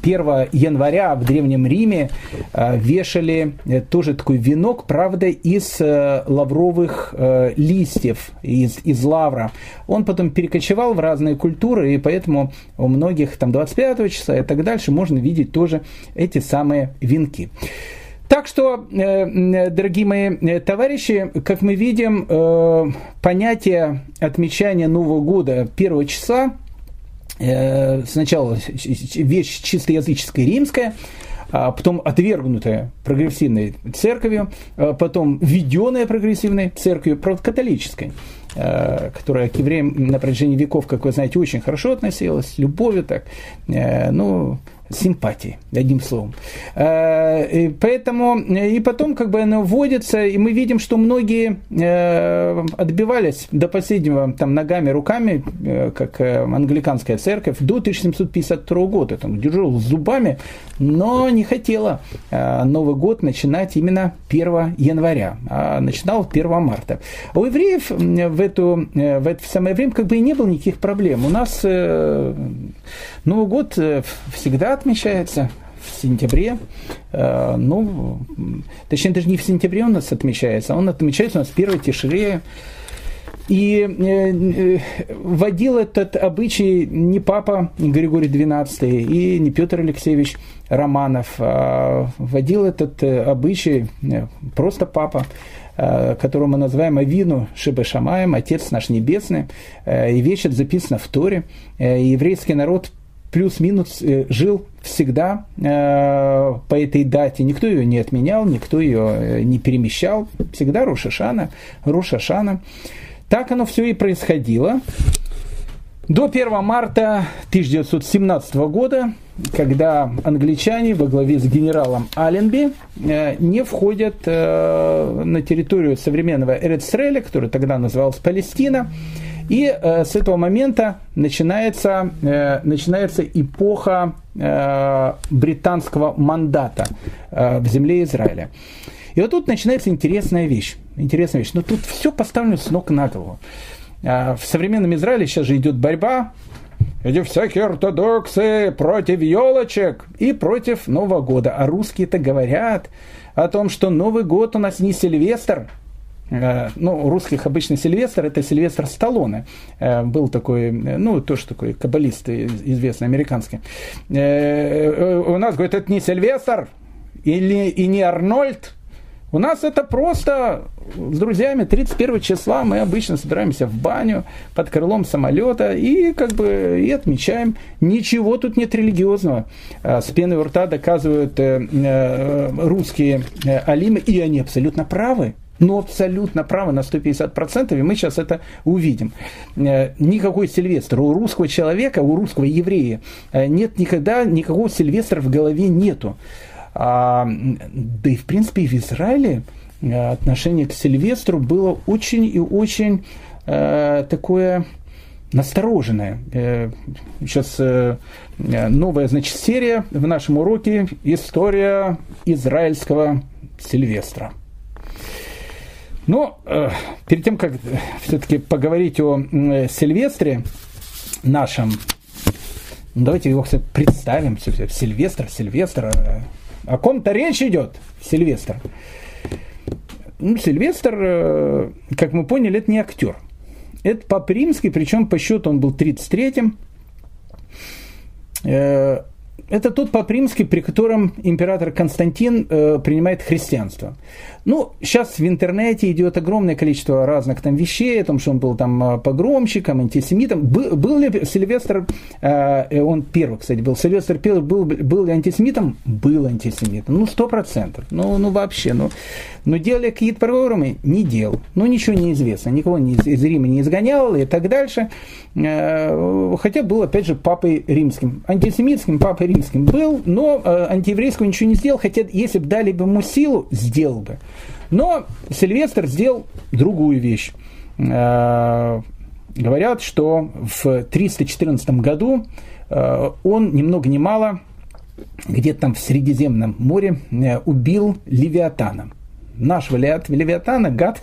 1 января в Древнем Риме вешали тоже такой венок, правда, из лавровых листьев, из, из лавра. Он потом перекочевал в разные культуры, и поэтому у многих там 25 числа и так дальше можно видеть тоже эти самые венки. Так что, э, дорогие мои э, товарищи, как мы видим, э, понятие отмечания Нового года первого числа сначала вещь чисто языческая римская, а потом отвергнутая прогрессивной церковью, а потом введенная прогрессивной церковью, правда, католической, которая к евреям на протяжении веков, как вы знаете, очень хорошо относилась, любовью так, ну, симпатии, одним словом. Э, поэтому, и потом как бы оно вводится, и мы видим, что многие э, отбивались до последнего там ногами, руками, э, как англиканская церковь, до 1752 года, там, держал зубами, но не хотела Новый год начинать именно 1 января, а начинал 1 марта. У евреев в, эту, в это самое время как бы и не было никаких проблем. У нас Новый год всегда отмечается в сентябре. Э, ну, точнее, даже не в сентябре у нас отмечается, он отмечается у нас 1 тишре. И э, э, вводил этот обычай не папа Григорий XII и не Петр Алексеевич Романов, а вводил этот обычай просто папа которого мы называем Авину Шибешамаем, Отец наш Небесный, и вещь записана в Торе. Еврейский народ плюс-минус э, жил всегда э, по этой дате. Никто ее не отменял, никто ее э, не перемещал. Всегда Рушашана, Рушашана. Так оно все и происходило. До 1 марта 1917 года, когда англичане во главе с генералом Алленби не входят на территорию современного Эрцреля, который тогда назывался Палестина, и э, с этого момента начинается, э, начинается эпоха э, британского мандата э, в земле Израиля. И вот тут начинается интересная вещь. Интересная вещь. Но тут все поставлено с ног на голову. Э, в современном Израиле сейчас же идет борьба эти всякие ортодоксы против елочек и против Нового года. А русские-то говорят о том, что Новый год у нас не Сильвестр, ну, у русских обычно Сильвестр, это Сильвестр Сталлоне. Э, был такой, э, ну, тоже такой каббалист известный, американский. У нас, говорит, это не Сильвестр или, и не Арнольд, У нас это просто с друзьями 31 числа мы обычно собираемся в баню под крылом самолета и как бы и отмечаем. Ничего тут нет религиозного. С пены у рта доказывают э, э, русские э, алимы, и они абсолютно правы. Ну, абсолютно правы на 150%, и мы сейчас это увидим. Никакой Сильвестр у русского человека, у русского еврея нет никогда никакого Сильвестра в голове нету. А, да и, в принципе, в Израиле э, отношение к Сильвестру было очень и очень э, такое настороженное. Э, сейчас э, новая, значит, серия в нашем уроке «История израильского Сильвестра». Но э, перед тем, как все-таки поговорить о э, Сильвестре нашем, давайте его представим. Сильвестр, Сильвестр, э, о ком-то речь идет, Сильвестр. Ну, Сильвестр, э, как мы поняли, это не актер. Это Папа Римский, причем по счету он был 33-м. Это тот пап римский, при котором император Константин э, принимает христианство. Ну, сейчас в интернете идет огромное количество разных там вещей, о том, что он был там э, погромщиком, антисемитом. Был, был ли Сильвестр, э, он первый, кстати, был, Сильвестр первый, был, был ли антисемитом? Был антисемитом, ну, сто процентов, ну, ну, вообще, ну, но делали какие-то программы? Не делал, ну, ничего не известно, никого не, из Рима не изгонял и так дальше, э, хотя был, опять же, папой римским, антисемитским папой римским был, но э, антиеврейского ничего не сделал, хотя если бы дали бы ему силу, сделал бы. Но Сильвестр сделал другую вещь. Э, говорят, что в 314 году э, он ни много ни мало где-то там в Средиземном море убил Левиатана нашего Левиатана гад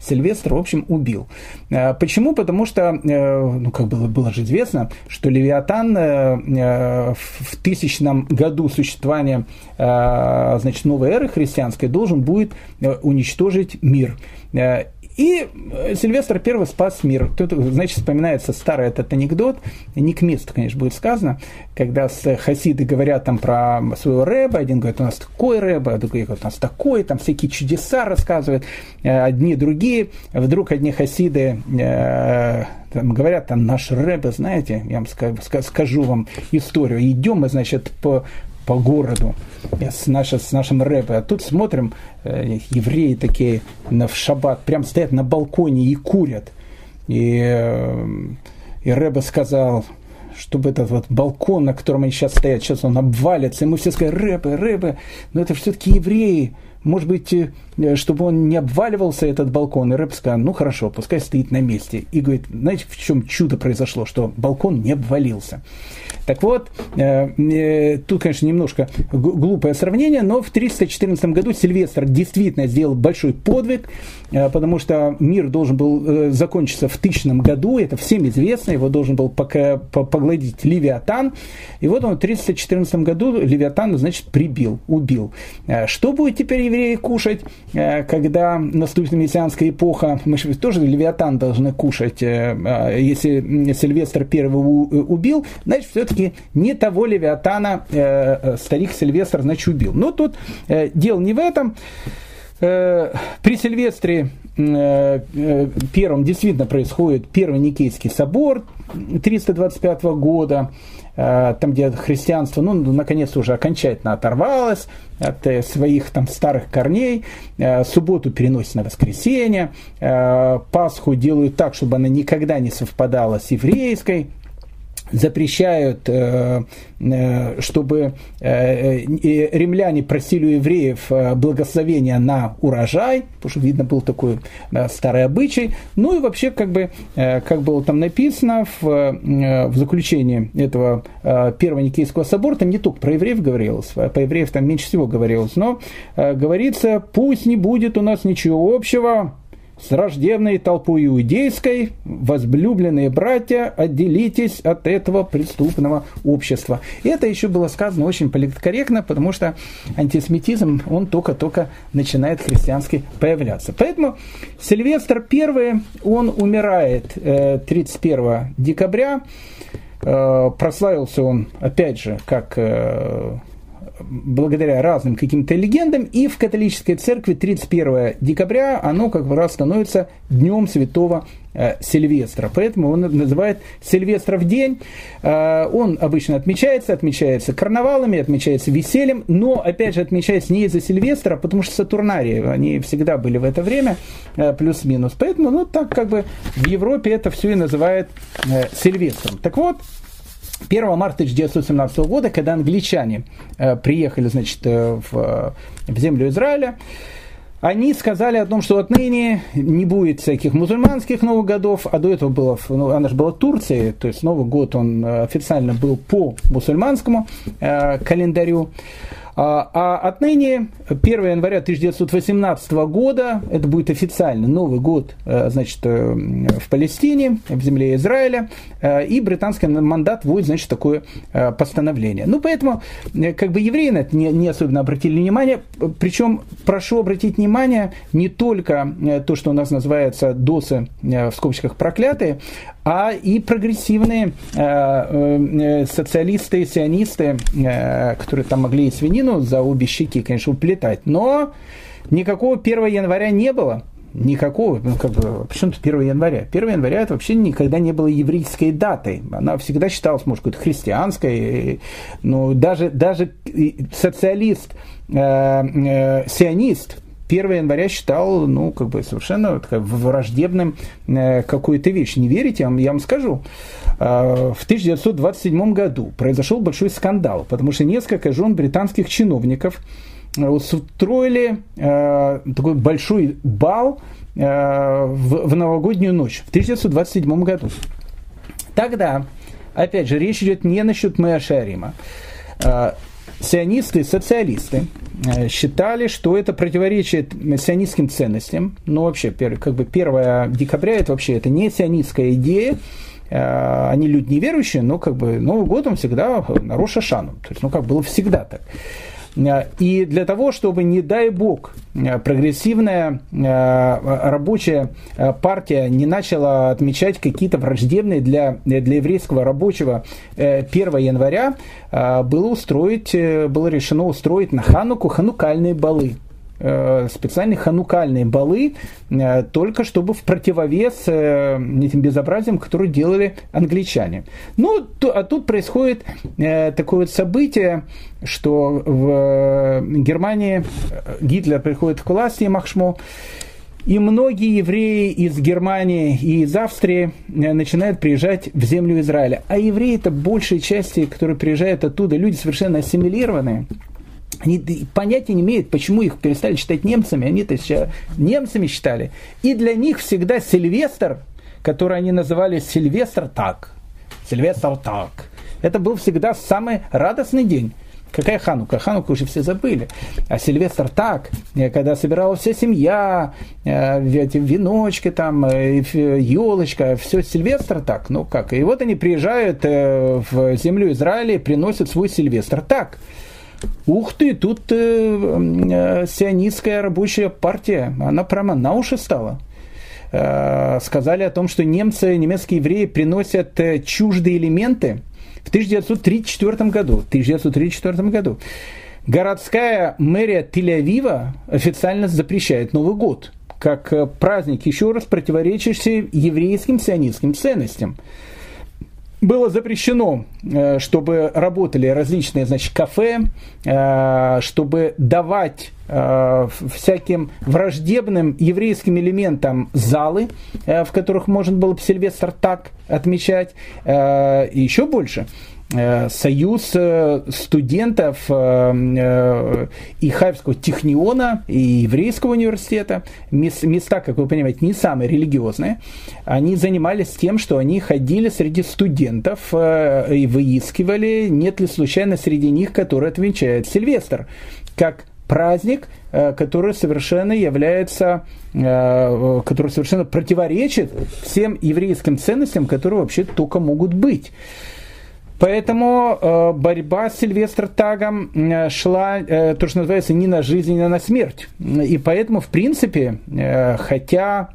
Сильвестр, в общем, убил. Почему? Потому что, ну, как было, было же известно, что Левиатан в тысячном году существования значит, новой эры христианской должен будет уничтожить мир. И Сильвестр I спас мир. Тут, значит, вспоминается старый этот анекдот, не к месту, конечно, будет сказано, когда хасиды говорят там про своего рэба, один говорит, у нас такой рэба, другой говорит, у нас такой, там всякие чудеса рассказывают, э, одни другие, вдруг одни хасиды э, там, говорят, там наш рэбе, знаете, я вам скажу вам историю, идем мы, значит, по по городу с, наше, с нашим рэпом. А тут смотрим, э, евреи такие на, в шаббат прям стоят на балконе и курят. И, э, и Рэбе сказал, чтобы этот вот балкон, на котором они сейчас стоят, сейчас он обвалится, и мы все сказали, Рэбе, Рэбе, но это все-таки евреи, может быть, э, чтобы он не обваливался, этот балкон. И Рэб сказал, ну хорошо, пускай стоит на месте. И говорит, знаете, в чем чудо произошло, что балкон не обвалился. Так вот, э, э, тут, конечно, немножко глупое сравнение, но в 314 году Сильвестр действительно сделал большой подвиг, потому что мир должен был закончиться в тысячном году, это всем известно, его должен был пока погладить Левиатан, и вот он в 314 году Левиатан, значит, прибил, убил. Что будет теперь евреи кушать, когда наступит мессианская эпоха? Мы же тоже Левиатан должны кушать, если Сильвестр первого убил, значит, все-таки не того Левиатана э, э, старик Сильвестр, значит, убил. Но тут э, дело не в этом. Э, при Сильвестре э, э, первом действительно происходит Первый Никейский собор 325 года, там, где христианство, ну, наконец уже окончательно оторвалось от своих там старых корней, субботу переносит на воскресенье, Пасху делают так, чтобы она никогда не совпадала с еврейской, запрещают, э, э, чтобы э, римляне просили у евреев благословения на урожай, потому что, видно, был такой старый обычай. Ну и вообще, как бы, как было там написано в, в заключении этого Первого Никейского собора, там не только про евреев говорилось, а по евреев там меньше всего говорилось, но говорится, пусть не будет у нас ничего общего с враждебной толпой иудейской, возлюбленные братья, отделитесь от этого преступного общества. И это еще было сказано очень политкорректно, потому что антисемитизм, он только-только начинает христианский появляться. Поэтому Сильвестр I, он умирает 31 э, декабря, э, прославился он, опять же, как э, благодаря разным каким-то легендам, и в католической церкви 31 декабря оно как раз становится Днем Святого Э, Сильвестра. Поэтому он называет Сильвестров день. Э, он обычно отмечается, отмечается карнавалами, отмечается весельем, но, опять же, отмечается не из-за Сильвестра, потому что Сатурнарии, они всегда были в это время, э, плюс-минус. Поэтому, ну, так как бы в Европе это все и называют Сильвестром. Так вот, 1 марта 1917 года, когда англичане приехали, значит, в, в землю Израиля, они сказали о том, что отныне не будет всяких мусульманских Новых годов, а до этого было, ну, она же была Турции, то есть Новый год он э, официально был по мусульманскому э, календарю. А, а отныне 1 января 1918 года, это будет официально Новый год э, значит, э, в Палестине, в земле Израиля, э, и британский мандат вводит значит, такое постановление. Ну, поэтому как бы евреи на это не, особенно обратили внимание, причем прошу обратить внимание не только то, что у нас называется досы в скобочках проклятые, а и прогрессивные социалисты, сионисты, которые там могли и свинину за обе щеки, конечно, уплетать, но никакого 1 января не было. Никакого, ну как бы, почему тут 1 января? 1 января это вообще никогда не было еврейской датой. Она всегда считалась, может, какой-то христианской. Но даже, даже социалист, э, э, сионист, 1 января считал, ну, как бы совершенно такая, враждебным э, какую-то вещь. Не верите, я вам, я вам скажу. Э, в 1927 году произошел большой скандал, потому что несколько жен британских чиновников э, устроили э, такой большой бал э, в, в новогоднюю ночь в 1927 году. Тогда, опять же, речь идет не насчет Мэя Шарима. Э, сионисты, социалисты э, считали, что это противоречит сионистским ценностям. Ну, вообще, как бы 1 декабря это вообще это не сионистская идея. Э, они люди неверующие, но как бы Новый год он всегда на Роша Шану. То есть, ну, как было всегда так. Э, и для того, чтобы, не дай бог, э, прогрессивная э, рабочая партия не начала отмечать какие-то враждебные для, для еврейского рабочего 1 января, было, устроить, было решено устроить на Хануку ханукальные балы. Э, специальные ханукальные балы, э, только чтобы в противовес э, этим безобразиям, которые делали англичане. Ну, а тут происходит такое вот событие, что в Германии Гитлер приходит к власти, Махшмо, и многие евреи из Германии и из Австрии начинают приезжать в землю Израиля. А евреи это большей части, которые приезжают оттуда, люди совершенно ассимилированные – они понятия не имеют, почему их перестали считать немцами, они-то сейчас немцами считали. И для них всегда Сильвестр, который они называли Сильвестр так, Сильвестр так, это был всегда самый радостный день. Какая Ханука? Хануку уже все забыли. А Сильвестр так, э, когда собиралась вся семья, э, эти веночки там, елочка, э, все Сильвестр так. Ну как? И вот они приезжают в землю Израиля и приносят свой Сильвестр так. Ух ты, тут э, э, сионистская рабочая партия, она прямо на уши стала. Э, сказали о том, что немцы, немецкие евреи приносят э, чуждые элементы в 1934 году. 1934 году. Городская мэрия Тель-Авива официально запрещает Новый год как э, праздник, еще раз противоречащий еврейским сионистским ценностям было запрещено, э, чтобы работали различные значит, кафе, э, чтобы давать э, всяким враждебным еврейским элементам залы, в которых можно было бы Сильвестр так отмечать, и еще больше – союз э, студентов э, и Хайфского техниона, и еврейского университета, места, как вы понимаете, не самые религиозные, они занимались тем, что они ходили среди студентов и выискивали, нет ли случайно среди них, который отвечает Сильвестр, как праздник, который совершенно является, который совершенно противоречит всем еврейским ценностям, которые вообще только могут быть. Поэтому э, борьба с Сильвестр Тагом э, шла, э, то, что называется, не на жизнь, а на смерть. И поэтому, в принципе, э, хотя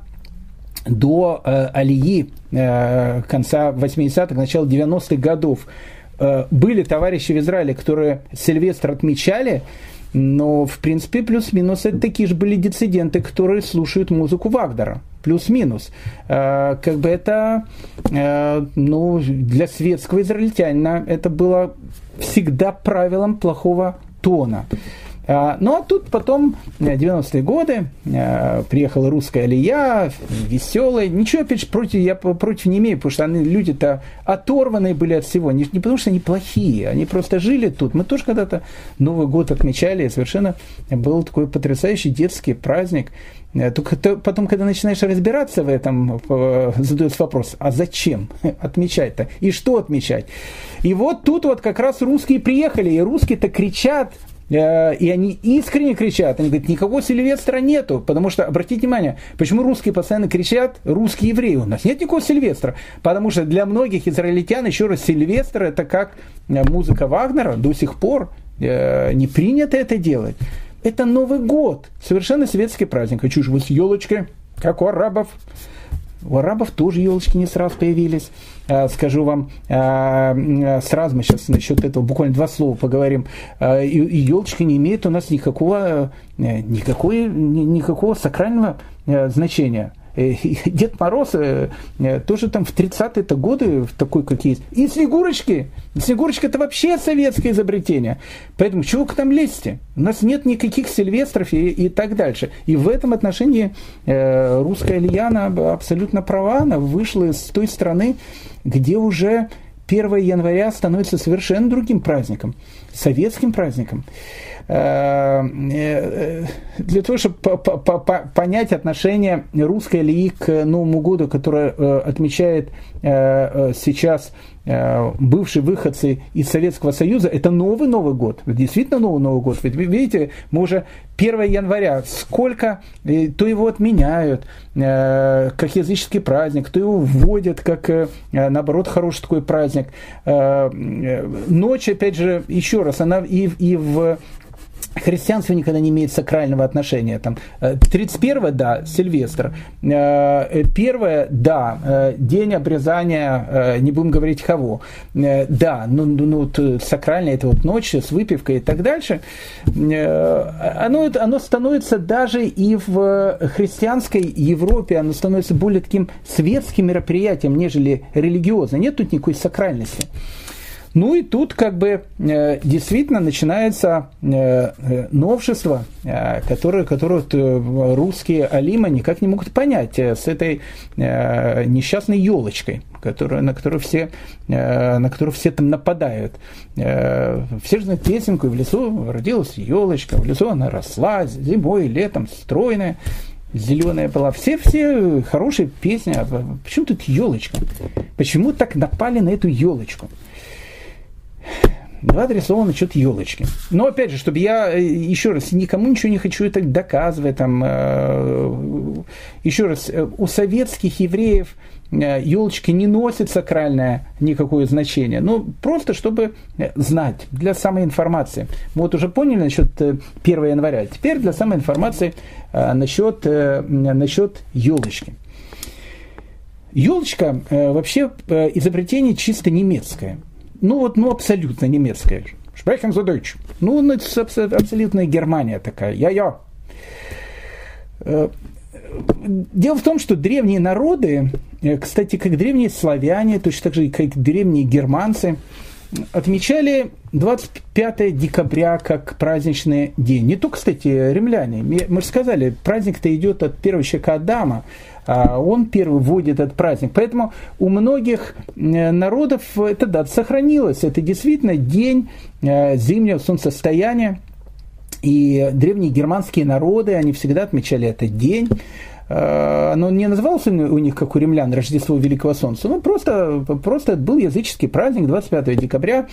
до э, Алии э, конца 80-х, начала 90-х годов были товарищи в Израиле, которые Сильвестр отмечали, но, в принципе, плюс-минус это такие же были диссиденты, которые слушают музыку Вагнера. Плюс-минус. Как бы это, ну, для светского израильтянина это было всегда правилом плохого тона. А, ну а тут потом, 90-е э, годы, э, приехала русская Алия, веселая. Ничего, опять же, против, я против не имею, потому что они, люди-то оторванные были от всего. Не, не потому что они плохие, они просто жили тут. Мы тоже когда-то Новый год отмечали, и совершенно был такой потрясающий детский праздник. Э, только потом, когда начинаешь разбираться в этом, задается вопрос, а зачем отмечать-то? И что отмечать? И вот тут вот как раз русские приехали, и русские-то кричат и они искренне кричат, они говорят, никакого Сильвестра нету, потому что, обратите внимание, почему русские постоянно кричат, русские евреи, у нас нет никакого Сильвестра, потому что для многих израильтян, еще раз, Сильвестр это как э, музыка Вагнера, до сих пор э, не принято это делать. Это Новый год, совершенно светский праздник. Хочу же вы елочкой, как у арабов. У арабов тоже елочки не сразу появились. А, скажу вам, а, сразу мы сейчас насчет этого буквально два слова поговорим. И елочка не имеет у нас никакого, э, никакой, никакого сакрального э, значения. Э, Дед Мороз э, э, тоже там в 30-е годы такой, как есть. И Снегурочки. Снегурочка это вообще советское изобретение. Поэтому чего к нам лезьте? У нас нет никаких Сильвестров и, и так дальше. И в этом отношении русская Ильяна абсолютно права. Она вышла из той страны, где уже 1 января становится совершенно другим праздником, советским праздником. Э, э, для того, чтобы понять отношение русской лии к Новому году, которое э, отмечает сейчас бывшие выходцы из Советского Союза, это новый Новый год, действительно новый Новый год. Ведь видите, мы уже 1 января, сколько, то его отменяют, как языческий праздник, то его вводят как, наоборот, хороший такой праздник. Ночь, опять же, еще раз, она и, и в христианство никогда не имеет сакрального отношения. Там, 31 э, да, Сильвестр. Э, первое, да, э, день обрезания, не будем говорить кого. Да, ну, ну, ну сакральное это вот ночь с выпивкой и так дальше. Оно, оно становится даже и в христианской Европе, оно становится более таким светским мероприятием, нежели религиозным. Нет тут никакой сакральности. Ну и тут как бы э, действительно начинается э, э, новшество, которое, которое русские алима никак не могут понять с этой несчастной елочкой, которая, на которую все, на которую все там нападают. Все же знают песенку, и в лесу родилась елочка, в лесу она росла зимой, летом, стройная зеленая была. Все, все хорошие песни. А почему тут елочка? Почему так напали на эту елочку? Два адресованы что-то елочки. Но опять же, чтобы я э, еще раз никому ничего не хочу это доказывать, там, э, еще раз, э, у советских евреев елочки не носит сакральное никакое значение. Ну, просто чтобы знать, для самой информации. Мы вот уже поняли насчет 1 января. Теперь для самой информации насчет, насчет елочки. Елочка вообще изобретение чисто немецкое ну вот, ну абсолютно немецкая. Sprechen Sie Deutsch. Ну, ну абсолютная Германия такая. Я-я. Э, дело в том, что древние народы, э, кстати, как древние славяне, точно так же, как древние германцы, отмечали 25 декабря как праздничный день. Не только, кстати, римляне. Мы же сказали, праздник-то идет от первого человека Адама. А он первый вводит этот праздник. Поэтому у многих э, народов эта дата сохранилась. Это действительно день э, зимнего солнцестояния. И древние германские народы, они всегда отмечали этот день. Э, оно не назывался у них, как у римлян, Рождество Великого Солнца. Ну, просто, просто был языческий праздник 25 декабря,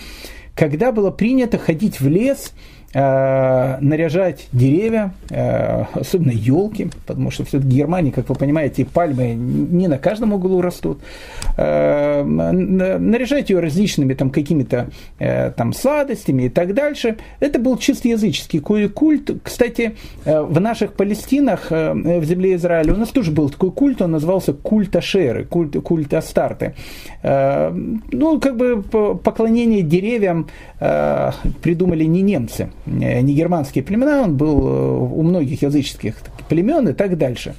когда было принято ходить в лес наряжать деревья, особенно елки, потому что все-таки Германии, как вы понимаете, пальмы не на каждом углу растут. Наряжать ее различными там какими-то там сладостями и так дальше. Это был чисто языческий культ. Кстати, в наших Палестинах, в земле Израиля, у нас тоже был такой культ, он назывался культ Ашеры, культ, культ Астарты. Ну, как бы поклонение деревьям придумали не немцы, не германские племена, он был у многих языческих племен и так дальше.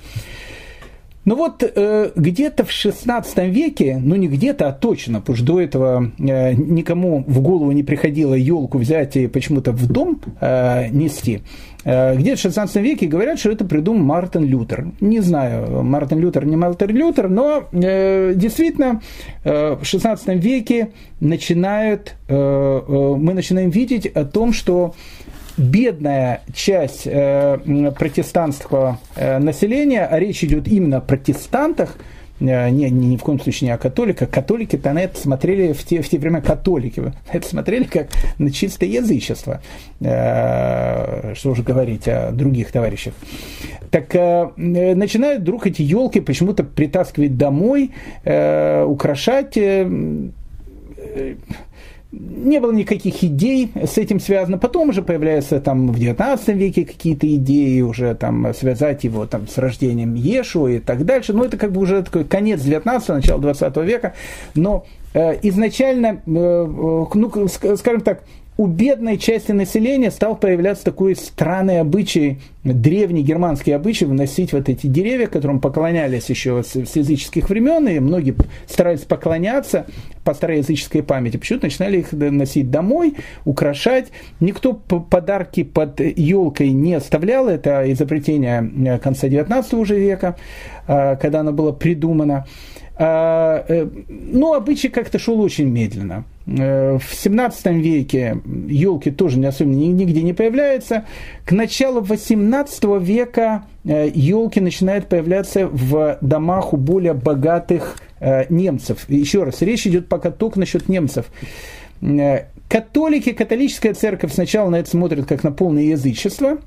Ну вот э, где-то в 16 веке, ну не где-то, а точно, потому что до этого э, никому в голову не приходило елку взять и почему-то в дом э, нести. Э, где-то в 16 веке говорят, что это придумал Мартин Лютер. Не знаю, Мартин Лютер, не Мартин Лютер, но э, действительно э, в 16 веке начинают, э, э, мы начинаем видеть о том, что бедная часть э, протестантского населения, а речь идет именно о протестантах, э, не, не, ни в коем случае не о католиках. Католики-то на это смотрели в те, в те времена католики, на это смотрели как на чистое язычество. Э, что уже говорить о других товарищах. Так э, начинают вдруг эти елки почему-то притаскивать домой, украшать. Не было никаких идей с этим связано. Потом уже появляются там в 19 веке какие-то идеи, уже там связать его там с рождением Ешу и так дальше. Но это как бы уже такой конец 19 начало 20 века. Но э, изначально, э, э ну, скажем так, у бедной части населения стал появляться такой странный обычай, древний германский обычай вносить вот эти деревья, которым поклонялись еще с, с языческих времен, и многие старались поклоняться по староязыческой памяти. Почему-то начинали их носить домой, украшать. Никто подарки под елкой не оставлял, это изобретение э, конца 19 уже века, э, когда оно было придумано. А, э, но обычай как-то шел очень медленно. Э, в 17 веке елки тоже не особенно нигде не появляются. К началу 18 века елки э, начинают появляться в домах у более богатых немцев. Еще раз, речь идет пока только насчет немцев. Католики, католическая церковь сначала на это смотрят как на полное язычество.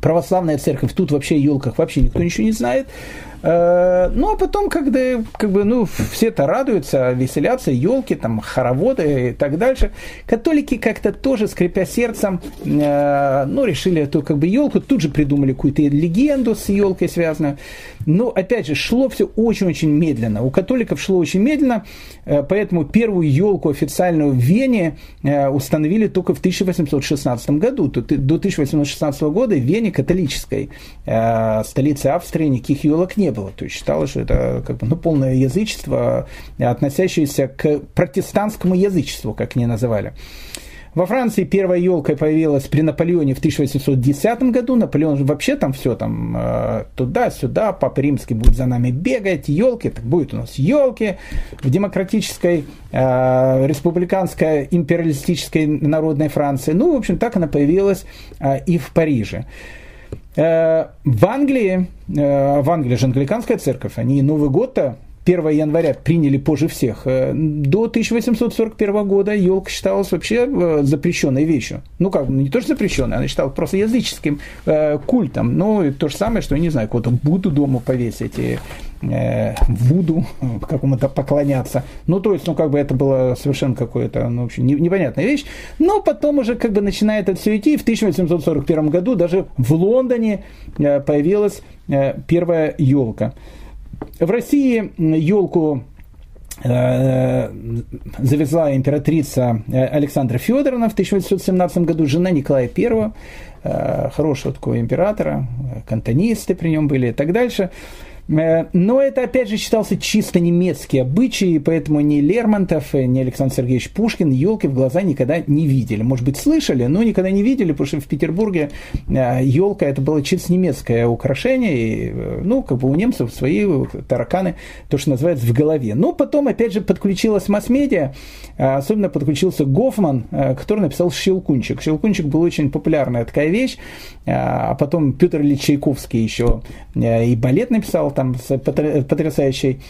Православная церковь, тут вообще о елках вообще никто ничего не знает. Э, ну, а потом, когда как бы, ну, все это радуются, веселятся, елки, там, хороводы и так дальше, католики как-то тоже, скрипя сердцем, э, ну, решили эту как бы елку, тут же придумали какую-то легенду с елкой связанную. Но, опять же, шло все очень-очень медленно. У католиков шло очень медленно, э, поэтому первую елку официальную в Вене установили только в 1816 году. До 1816 года в Вене католической, столице Австрии, никаких елок не было. То есть считалось, что это как бы, ну, полное язычество, относящееся к протестантскому язычеству, как они называли. Во Франции первая елка появилась при Наполеоне в 1810 году. Наполеон вообще там все там э, туда-сюда, Папа Римский будет за нами бегать, елки, так будет у нас елки. В демократической, э, республиканской, империалистической народной Франции. Ну, в общем, так она появилась э, и в Париже. Э, в Англии, э, в Англии же англиканская церковь, они Новый год-то 1 января приняли позже всех. Э, до 1841 года елка считалась вообще запрещенной вещью. Ну как, не то, что запрещенной, она считалась просто языческим культом. Ну, то же самое, что, я не знаю, кого-то Буду дома повесить, и э, Вуду какому-то поклоняться. Ну, то есть, ну, как бы это было совершенно какое-то, ну, в общем, непонятная вещь. Но потом уже как бы начинает это все идти. В 1841 году даже в Лондоне появилась первая елка. В России елку э, завезла императрица э, Александра Федоровна в 1817 году, жена Николая I, э, хорошего такого императора, кантонисты при нем были и так дальше. Э, но это, опять же, считался чисто немецкий обычай, поэтому ни Лермонтов, ни Александр Сергеевич Пушкин елки в глаза никогда не видели. Может быть, слышали, но никогда не видели, потому что в Петербурге елка э, это было чисто немецкое украшение, и, э, ну, как бы у немцев свои тараканы, то, что называется, в голове. Но потом, опять же, подключилась масс-медиа, особенно подключился Гофман, который написал «Щелкунчик». «Щелкунчик» был очень популярная такая вещь, а потом Петр Ильич Чайковский еще и балет написал, там с потрясающей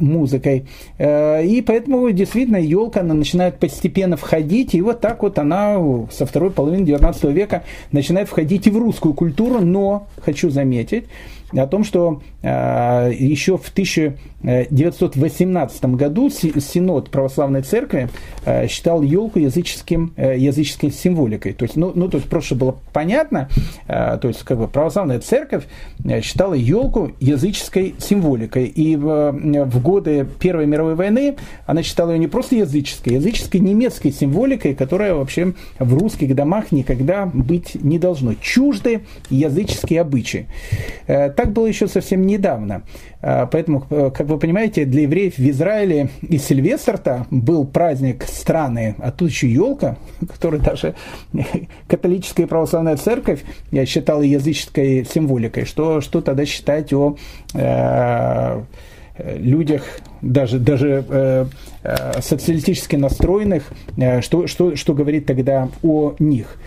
музыкой. И поэтому действительно елка она начинает постепенно входить, и вот так вот она со второй половины 19 века начинает входить и в русскую культуру, но, хочу заметить, о том, что э, еще в 1918 году Синод Православной Церкви э, считал елку языческим, э, языческой символикой. То есть, ну, ну, то есть просто было понятно, то есть как бы Православная Церковь считала елку языческой символикой. И в, в годы Первой мировой войны она считала ее не просто языческой, языческой немецкой символикой, которая вообще в русских домах никогда быть не должно. Чужды языческие обычаи. Э, так было еще совсем недавно. А, поэтому, э, как вы понимаете, для евреев в Израиле и Сильвестр-то был праздник страны, а тут еще елка, которую даже католическая православная церковь я считала языческой символикой. Что, что тогда считать о э, людях, даже, даже э, э, социалистически настроенных, э, что, что, что говорит тогда о них.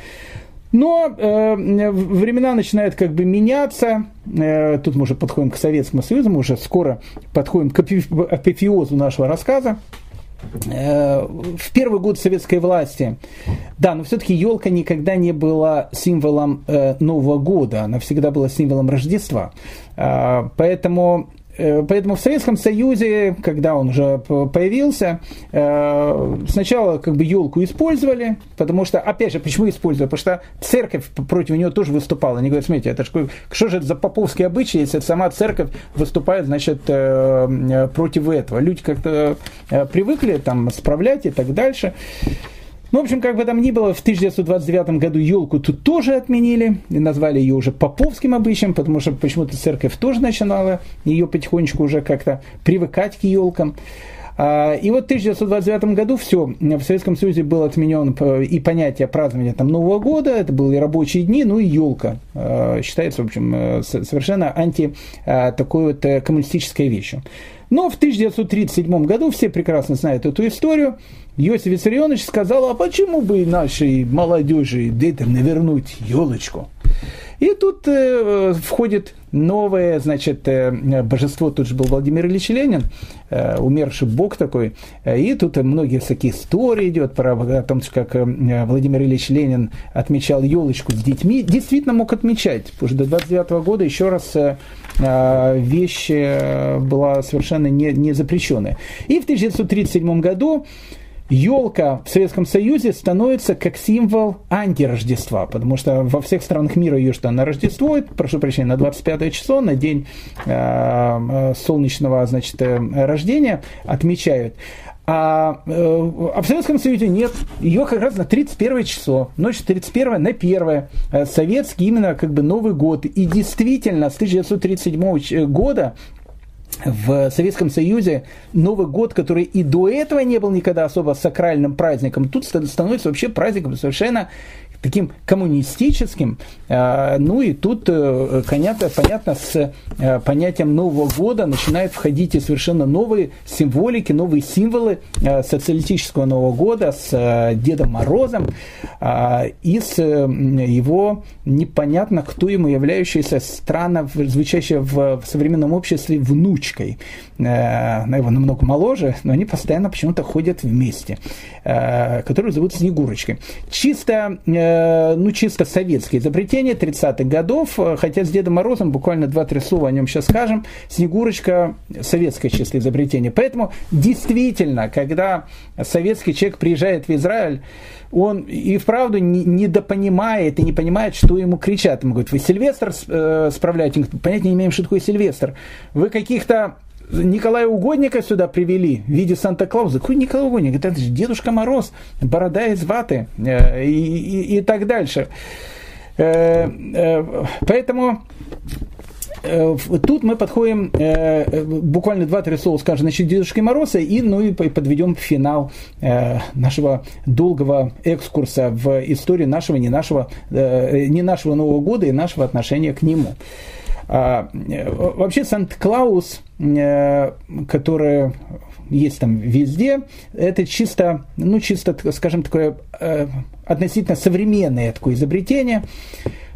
Но э, времена начинают как бы меняться. Э, тут мы уже подходим к Советскому Союзу, мы уже скоро подходим к апофеозу нашего рассказа. Э, в первый год советской власти, да, но все-таки елка никогда не была символом э, Нового года, она всегда была символом Рождества. Э, поэтому поэтому в Советском Союзе, когда он уже появился, э, сначала как бы елку использовали, потому что, опять же, почему использовали? Потому что церковь против нее тоже выступала. Они говорят, смотрите, это что, что же это за поповские обычаи, если сама церковь выступает, значит, э, против этого. Люди как-то привыкли там справлять и так дальше. Ну, в общем, как бы там ни было, в 1929 году елку тут тоже отменили, и назвали ее уже поповским обычаем, потому что почему-то церковь тоже начинала ее потихонечку уже как-то привыкать к елкам. А, и вот в 1929 году все, в Советском Союзе был отменен и понятие празднования там, Нового года, это были рабочие дни, ну и елка. А, считается, в общем, э, совершенно анти такой вот э, коммунистической вещью. Но в 1937 году, все прекрасно знают эту историю, Иосиф Виссарионович сказал, а почему бы нашей молодежи детям не вернуть елочку? И тут э, входит новое, значит, э, божество, тут же был Владимир Ильич Ленин, э, умерший бог такой, и тут многие всякие истории идет про о том, как э, Владимир Ильич Ленин отмечал елочку с детьми, действительно мог отмечать, потому что до 29 года еще раз э, э вещь э, была совершенно не, не запрещенная. И в 1937 году елка в Советском Союзе становится как символ антирождества, потому что во всех странах мира ее что на Рождество, прошу прощения, на 25 число, на день э, э, солнечного значит, э, рождения отмечают. А, э, а в Советском Союзе нет. Ее как раз на 31 число, ночь 31 на 1. Советский именно как бы Новый год. И действительно, с 1937 года в Советском Союзе Новый год, который и до этого не был никогда особо сакральным праздником, тут становится вообще праздником совершенно таким коммунистическим. А, ну и тут, э, понятно, понятно, с э, понятием Нового года начинают входить и совершенно новые символики, новые символы э, социалистического Нового года с Дедом Морозом и с его непонятно кто ему являющейся странно звучащей в современном обществе внучкой. Она его намного моложе, но они постоянно почему-то ходят вместе, которую зовут Снегурочкой. Чисто Э, ну, чисто советские изобретения 30-х годов, э, хотя с Дедом Морозом буквально 2-3 слова о нем сейчас скажем, Снегурочка советское чисто изобретение. Поэтому действительно, когда советский человек приезжает в Израиль, он и вправду недопонимает и не понимает, что ему кричат. Ему говорят, вы Сильвестр э, справляете? Понятия не имеем, что такое Сильвестр. Вы каких-то Николая Угодника сюда привели в виде Санта-Клауза. Какой Николай Угодник? Это же Дедушка Мороз, борода из ваты э, и, и, и так дальше. Э, э, поэтому Тут мы подходим, буквально два-три слова скажем, значит, Дедушки Мороза, и, ну, и подведем финал нашего долгого экскурса в историю нашего, не нашего, не нашего Нового года и нашего отношения к нему. А, вообще Санта-Клаус, э, который есть там везде, это чисто, ну, чисто, скажем, такое э, относительно современное такое изобретение.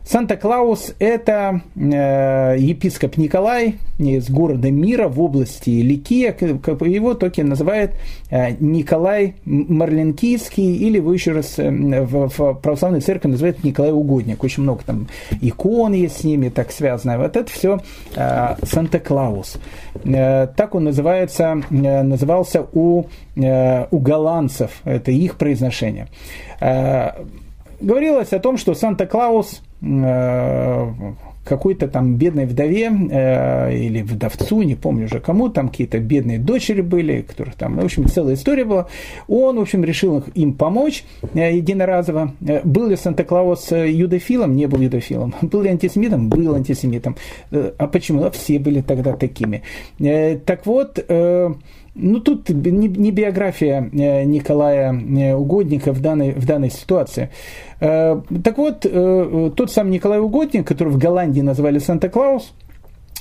Санта-Клаус – это э, епископ Николай из города Мира в области Ликия, его только называют э, Николай Марленкийский, или вы еще раз э, в, в православной церкви называют Николай Угодник. Очень много там икон есть с ними, так связано. Вот это все э, Санта-Клаус. Э, так он называется, э, назывался у, э, у голландцев, это их произношение. Э, говорилось о том, что Санта-Клаус какой-то там бедной вдове э, или вдовцу, не помню уже кому, там какие-то бедные дочери были, которых там, в общем, целая история была. Он, в общем, решил им помочь э, единоразово. Э, был ли Санта-Клаус э, юдофилом? Не был юдофилом. Был ли антисемитом? Был антисемитом. Э, а почему? А все были тогда такими. Э, так вот, э, ну, тут не, биография э, Николая э, Угодника в данной, в данной ситуации. Э, так вот, тот сам Николай Угодник, который в Голландии назвали Санта-Клаус,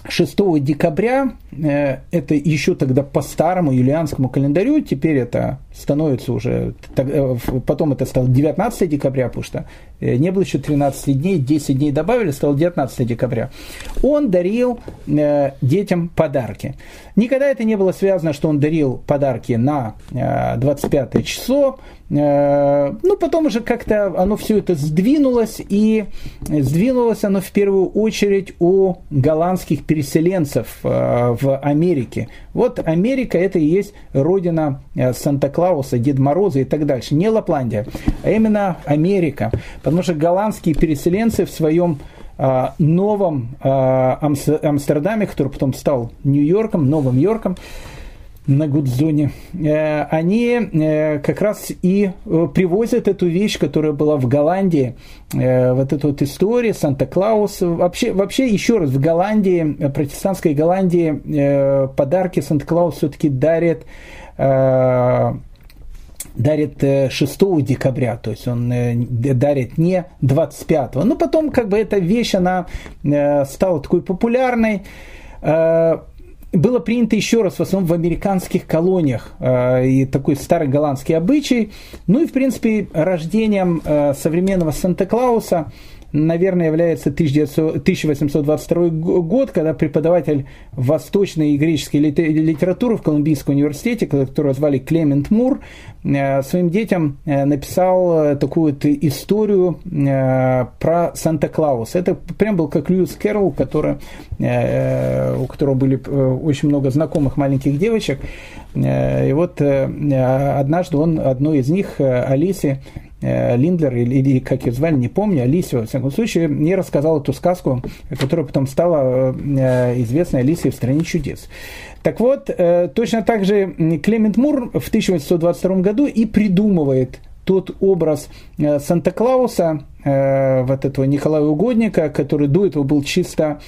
6 декабря, э, это еще тогда по старому юлианскому календарю, теперь это становится уже, э, потом это стало 19 декабря, потому что э, не было еще 13 дней, 10 дней добавили, стало 19 декабря. Он дарил детям подарки. Никогда это не было связано, что он дарил подарки на 25 число, ну, потом уже как-то оно все это сдвинулось, и сдвинулось оно в первую очередь у голландских переселенцев э, в Америке. Вот Америка это и есть родина э, Санта-Клауса, Дед Мороза и так дальше. Не Лапландия, а именно Америка. Потому что голландские переселенцы в своем э, новом Амстердаме, который потом стал Нью-Йорком, Новым Йорком, на Гудзоне, э, они э, как раз и э, привозят эту вещь, которая была в Голландии, вот эту вот историю Санта-Клаус. Вообще, вообще, еще раз, в Голландии, протестантской Голландии, подарки Санта-Клаус все-таки дарит дарит 6 декабря, то есть он дарит не 25. Но потом как бы эта вещь, она стала такой популярной было принято еще раз в основном в американских колониях э, и такой старый голландский обычай. Ну и, в принципе, рождением э, современного Санта-Клауса наверное, является 1822 год, когда преподаватель восточной и греческой литературы в Колумбийском университете, которого звали Клемент Мур, э, своим детям э, написал э, такую историю про Санта-Клауса. Это прям был как Льюис Кэрролл, который, у которого были очень много знакомых маленьких девочек. И вот однажды он одной из них, Алисе, Линдлер, или, или как ее звали, не помню, Алисия, во всяком случае, мне рассказал эту сказку, которая потом стала э, известной Алисией в «Стране чудес». Так вот, э, точно так же Клемент Мур в 1822 году и придумывает тот образ Санта-Клауса, вот этого Николая Угодника, который до этого был чисто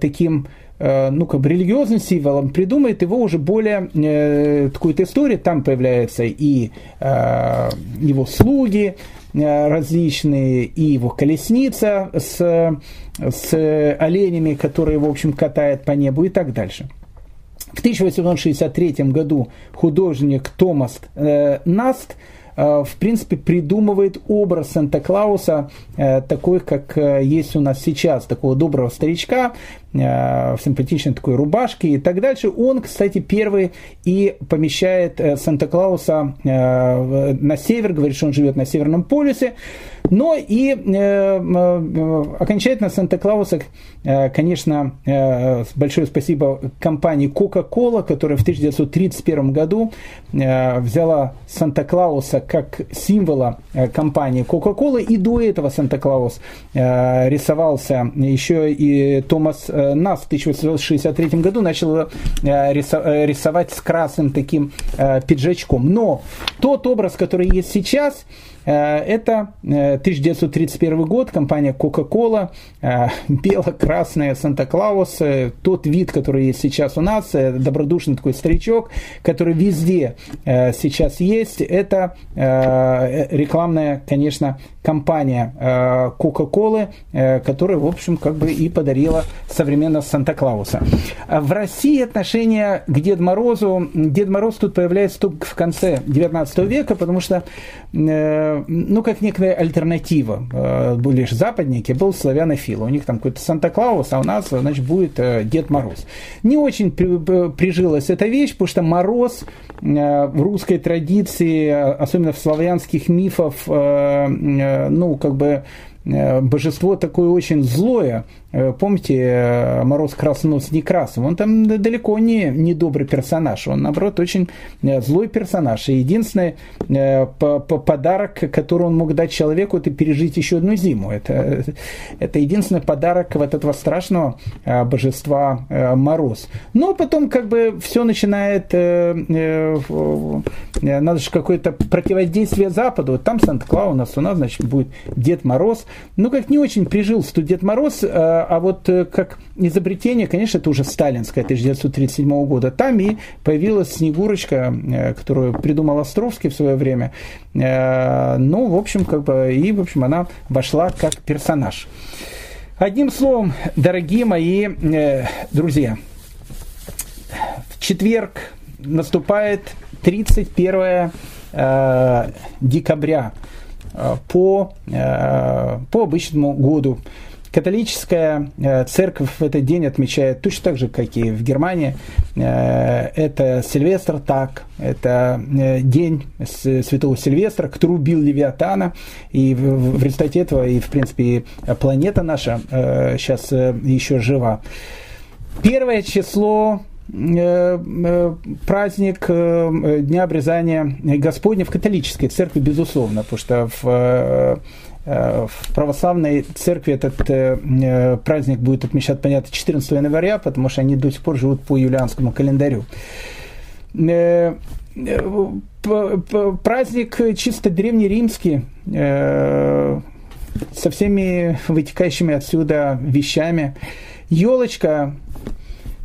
таким Э, ну, как бы религиозным символом, придумает его уже более э, такую-то историю. Там появляются и э, его слуги э, различные, и его колесница с, с оленями, которые, в общем, катает по небу и так дальше. В 1863 году художник Томас э, Наст э, в принципе, придумывает образ Санта-Клауса такой, как есть у нас сейчас, такого доброго старичка, Э, в симпатичной такой рубашке и так дальше. Он, кстати, первый и помещает э, Санта-Клауса э, на север, говорит, что он живет на Северном полюсе. Но и окончательно Санта-Клауса, конечно, большое спасибо компании Coca-Cola, которая в 1931 году взяла Санта-Клауса как символа компании Coca-Cola, и до этого Санта-Клаус рисовался еще и Томас нас в 1863 году начал э, э, рисовать с красным таким э, пиджачком. Но тот образ, который есть сейчас, Э, это 1931 э, год, компания Coca-Cola, э, бело-красная Санта-Клаус, тот вид, который есть сейчас у нас, добродушный такой старичок, который везде сейчас есть, это рекламная, конечно, компания Coca-Cola, которая, в общем, как бы и подарила современного Санта-Клауса. В России отношение к Деду Морозу, Дед Мороз тут появляется только в конце 19 века, потому что ну, как некая альтернатива. Были же западники, был славянофил. У них там какой-то Санта-Клаус, а у нас, значит, будет Дед Мороз. Не очень прижилась эта вещь, потому что Мороз в русской традиции, особенно в славянских мифах, ну, как бы божество такое очень злое, Э, помните, э, Мороз Краснос Некрасов, он там далеко не, не добрый персонаж, он, наоборот, очень э, злой персонаж. И единственный подарок, который он мог дать человеку, это пережить еще одну зиму. Это, это единственный подарок вот этого страшного божества Мороз. Но потом как бы все начинает, надо же какое-то противодействие Западу. Там Санта-Клаус у нас, у нас, значит, будет Дед Мороз. Ну, как не очень прижился тут Дед Мороз, а вот э, как изобретение, конечно, это уже сталинское 1937 года. Там и появилась Снегурочка, э, которую придумал Островский в свое время. Э, ну, в общем, как бы, и, в общем, она вошла как персонаж. Одним словом, дорогие мои друзья, в четверг наступает 31 декабря по, по обычному году. Католическая э, церковь в этот день отмечает точно так же, как и в Германии. Э, это Сильвестр так, это э, день святого Сильвестра, который убил Левиатана. И в результате этого, и в принципе, планета наша сейчас еще жива. Первое число праздник Дня обрезания Господня в католической церкви, безусловно, потому что в в православной церкви этот э, э, праздник будет отмечать, понятно, 14 января, потому что они до сих пор живут по юлианскому календарю. Праздник чисто древнеримский, со всеми вытекающими отсюда вещами. Елочка,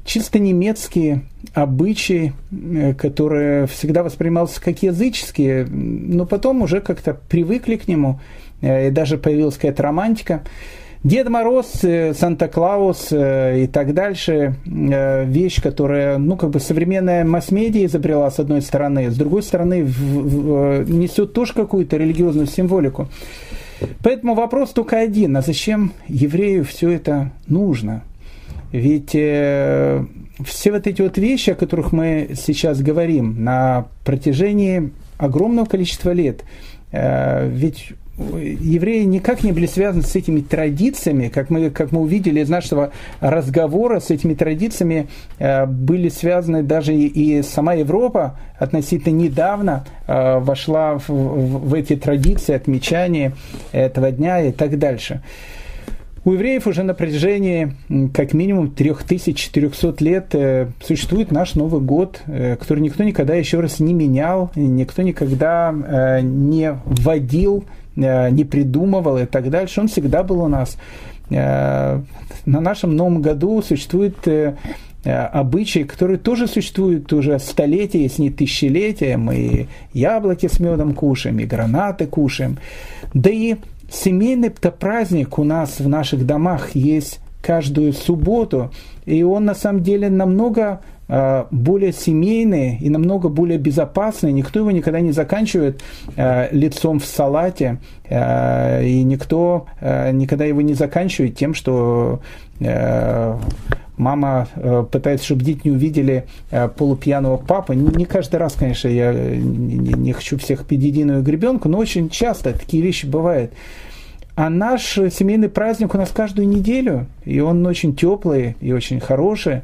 чисто немецкие обычаи, которые всегда воспринимался как языческие, но потом уже как-то привыкли к нему – Э, и даже появилась какая-то романтика. Дед Мороз, э, Санта-Клаус э, и так дальше, вещь, которая, ну, как бы современная масс-медиа изобрела, с одной стороны, с другой стороны, несет тоже какую-то религиозную символику. Поэтому вопрос только один, а зачем еврею все это нужно? Ведь все вот эти вот вещи, о которых мы сейчас говорим, на протяжении огромного количества лет, ведь евреи никак не были связаны с этими традициями, как мы, как мы увидели из нашего разговора, с этими традициями э, были связаны даже и, и сама Европа относительно недавно э, вошла в, в, в эти традиции отмечания этого дня и так дальше. У евреев уже на протяжении как минимум 3400 лет э, существует наш Новый год, э, который никто никогда еще раз не менял, никто никогда э, не вводил не придумывал и так дальше. Он всегда был у нас. Э, на нашем Новом году существует э, обычаи, которые тоже существуют уже столетия, если не тысячелетия. Мы яблоки с медом кушаем, и гранаты кушаем. Да и семейный праздник у нас в наших домах есть каждую субботу. И он на самом деле намного Э, более семейные и намного более безопасные. Никто его никогда не заканчивает э, лицом в салате, э, и никто никогда его не заканчивает тем, что мама пытается, чтобы дети не увидели полупьяного папы. Не каждый раз, конечно, я не хочу всех под единую гребенку, но очень часто такие вещи бывают. А наш семейный праздник у нас каждую неделю, и он очень теплый и очень хороший.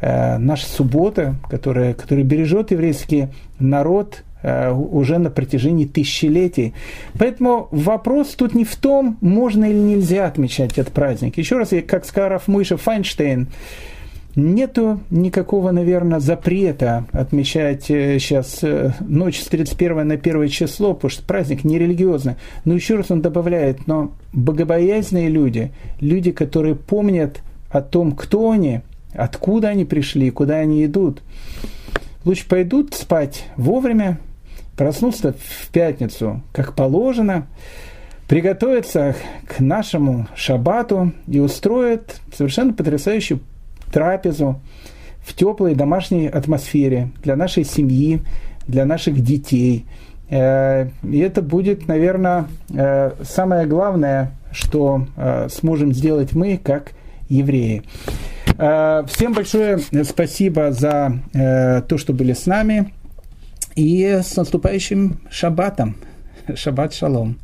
Э, наша суббота, которая, которая бережет еврейский народ э, уже на протяжении тысячелетий. Поэтому вопрос тут не в том, можно или нельзя отмечать этот праздник. Еще раз, как сказал Рафмыша Файнштейн, Нету никакого, наверное, запрета отмечать сейчас э, ночь с 31 на 1 число, потому что праздник нерелигиозный. Но еще раз он добавляет, но богобоязненные люди, люди, которые помнят о том, кто они, откуда они пришли, куда они идут. Лучше пойдут спать вовремя, проснуться в пятницу, как положено, приготовиться к нашему шабату и устроят совершенно потрясающую трапезу в теплой домашней атмосфере для нашей семьи, для наших детей. И это будет, наверное, самое главное, что сможем сделать мы, как евреи. Всем большое спасибо за то, что были с нами. И с наступающим шаббатом. Шаббат шалом.